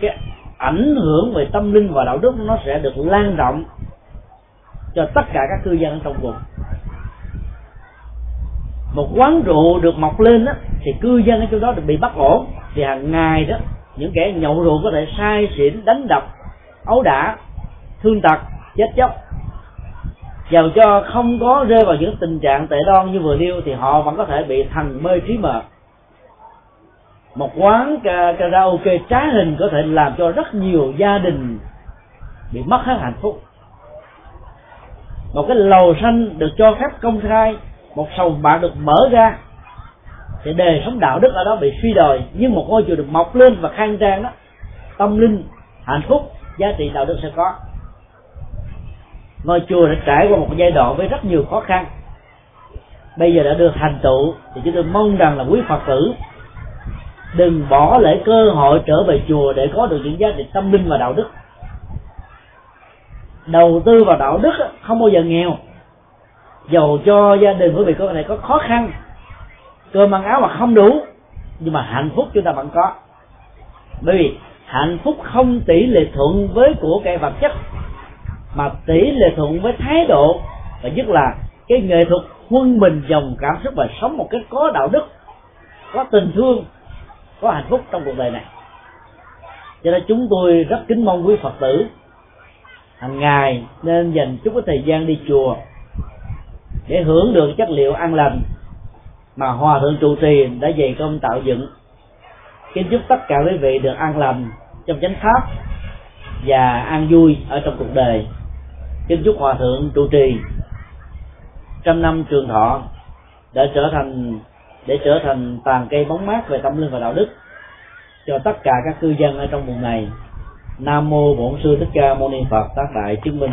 cái ảnh hưởng về tâm linh và đạo đức nó sẽ được lan rộng cho tất cả các cư dân ở trong vùng. Một quán rượu được mọc lên á thì cư dân ở chỗ đó được bị bắt ổn. Thì hàng ngày đó những kẻ nhậu rượu có thể sai xỉn, đánh đập, ấu đả, thương tật, chết chóc. Dầu cho không có rơi vào những tình trạng tệ đoan như vừa nêu, thì họ vẫn có thể bị thần mê trí mờ. Một quán karaoke trá hình có thể làm cho rất nhiều gia đình bị mất hết hạnh phúc. Một cái lầu xanh được cho phép công khai, một sòng bạc được mở ra thì đời sống đạo đức ở đó bị suy đồi, nhưng một ngôi chùa được mọc lên và khang trang đó, tâm linh, hạnh phúc, giá trị đạo đức sẽ có. Ngôi chùa đã trải qua một giai đoạn với rất nhiều khó khăn. Bây giờ đã được thành tựu, thì chúng tôi mong rằng là quý phật tử đừng bỏ lỡ cơ hội trở về chùa để có được những giá trị tâm linh và đạo đức. Đầu tư vào đạo đức không bao giờ nghèo. Dầu cho gia đình quý vị có này có khó khăn cơm ăn áo mà không đủ, nhưng mà hạnh phúc chúng ta vẫn có. Bởi vì hạnh phúc không tỷ lệ thuận với của cải vật chất, mà tỷ lệ thuận với thái độ, và nhất là cái nghệ thuật quân mình dòng cảm xúc và sống một cách có đạo đức, có tình thương, có hạnh phúc trong cuộc đời này. Cho nên chúng tôi rất kính mong quý phật tử, hàng ngày nên dành chút cái thời gian đi chùa để hưởng được chất liệu an lành mà hòa thượng trụ trì đã dày công tạo dựng. Kính chúc tất cả quý vị được an lành trong chánh pháp và an vui ở trong cuộc đời. Kính chúc hòa thượng trụ trì. Trăm năm trường thọ để trở thành, để trở thành tàn cây bóng mát về tâm linh và đạo đức cho tất cả các cư dân ở trong vùng này. Nam mô bổn sư thích ca mâu ni phật tác đại chứng minh.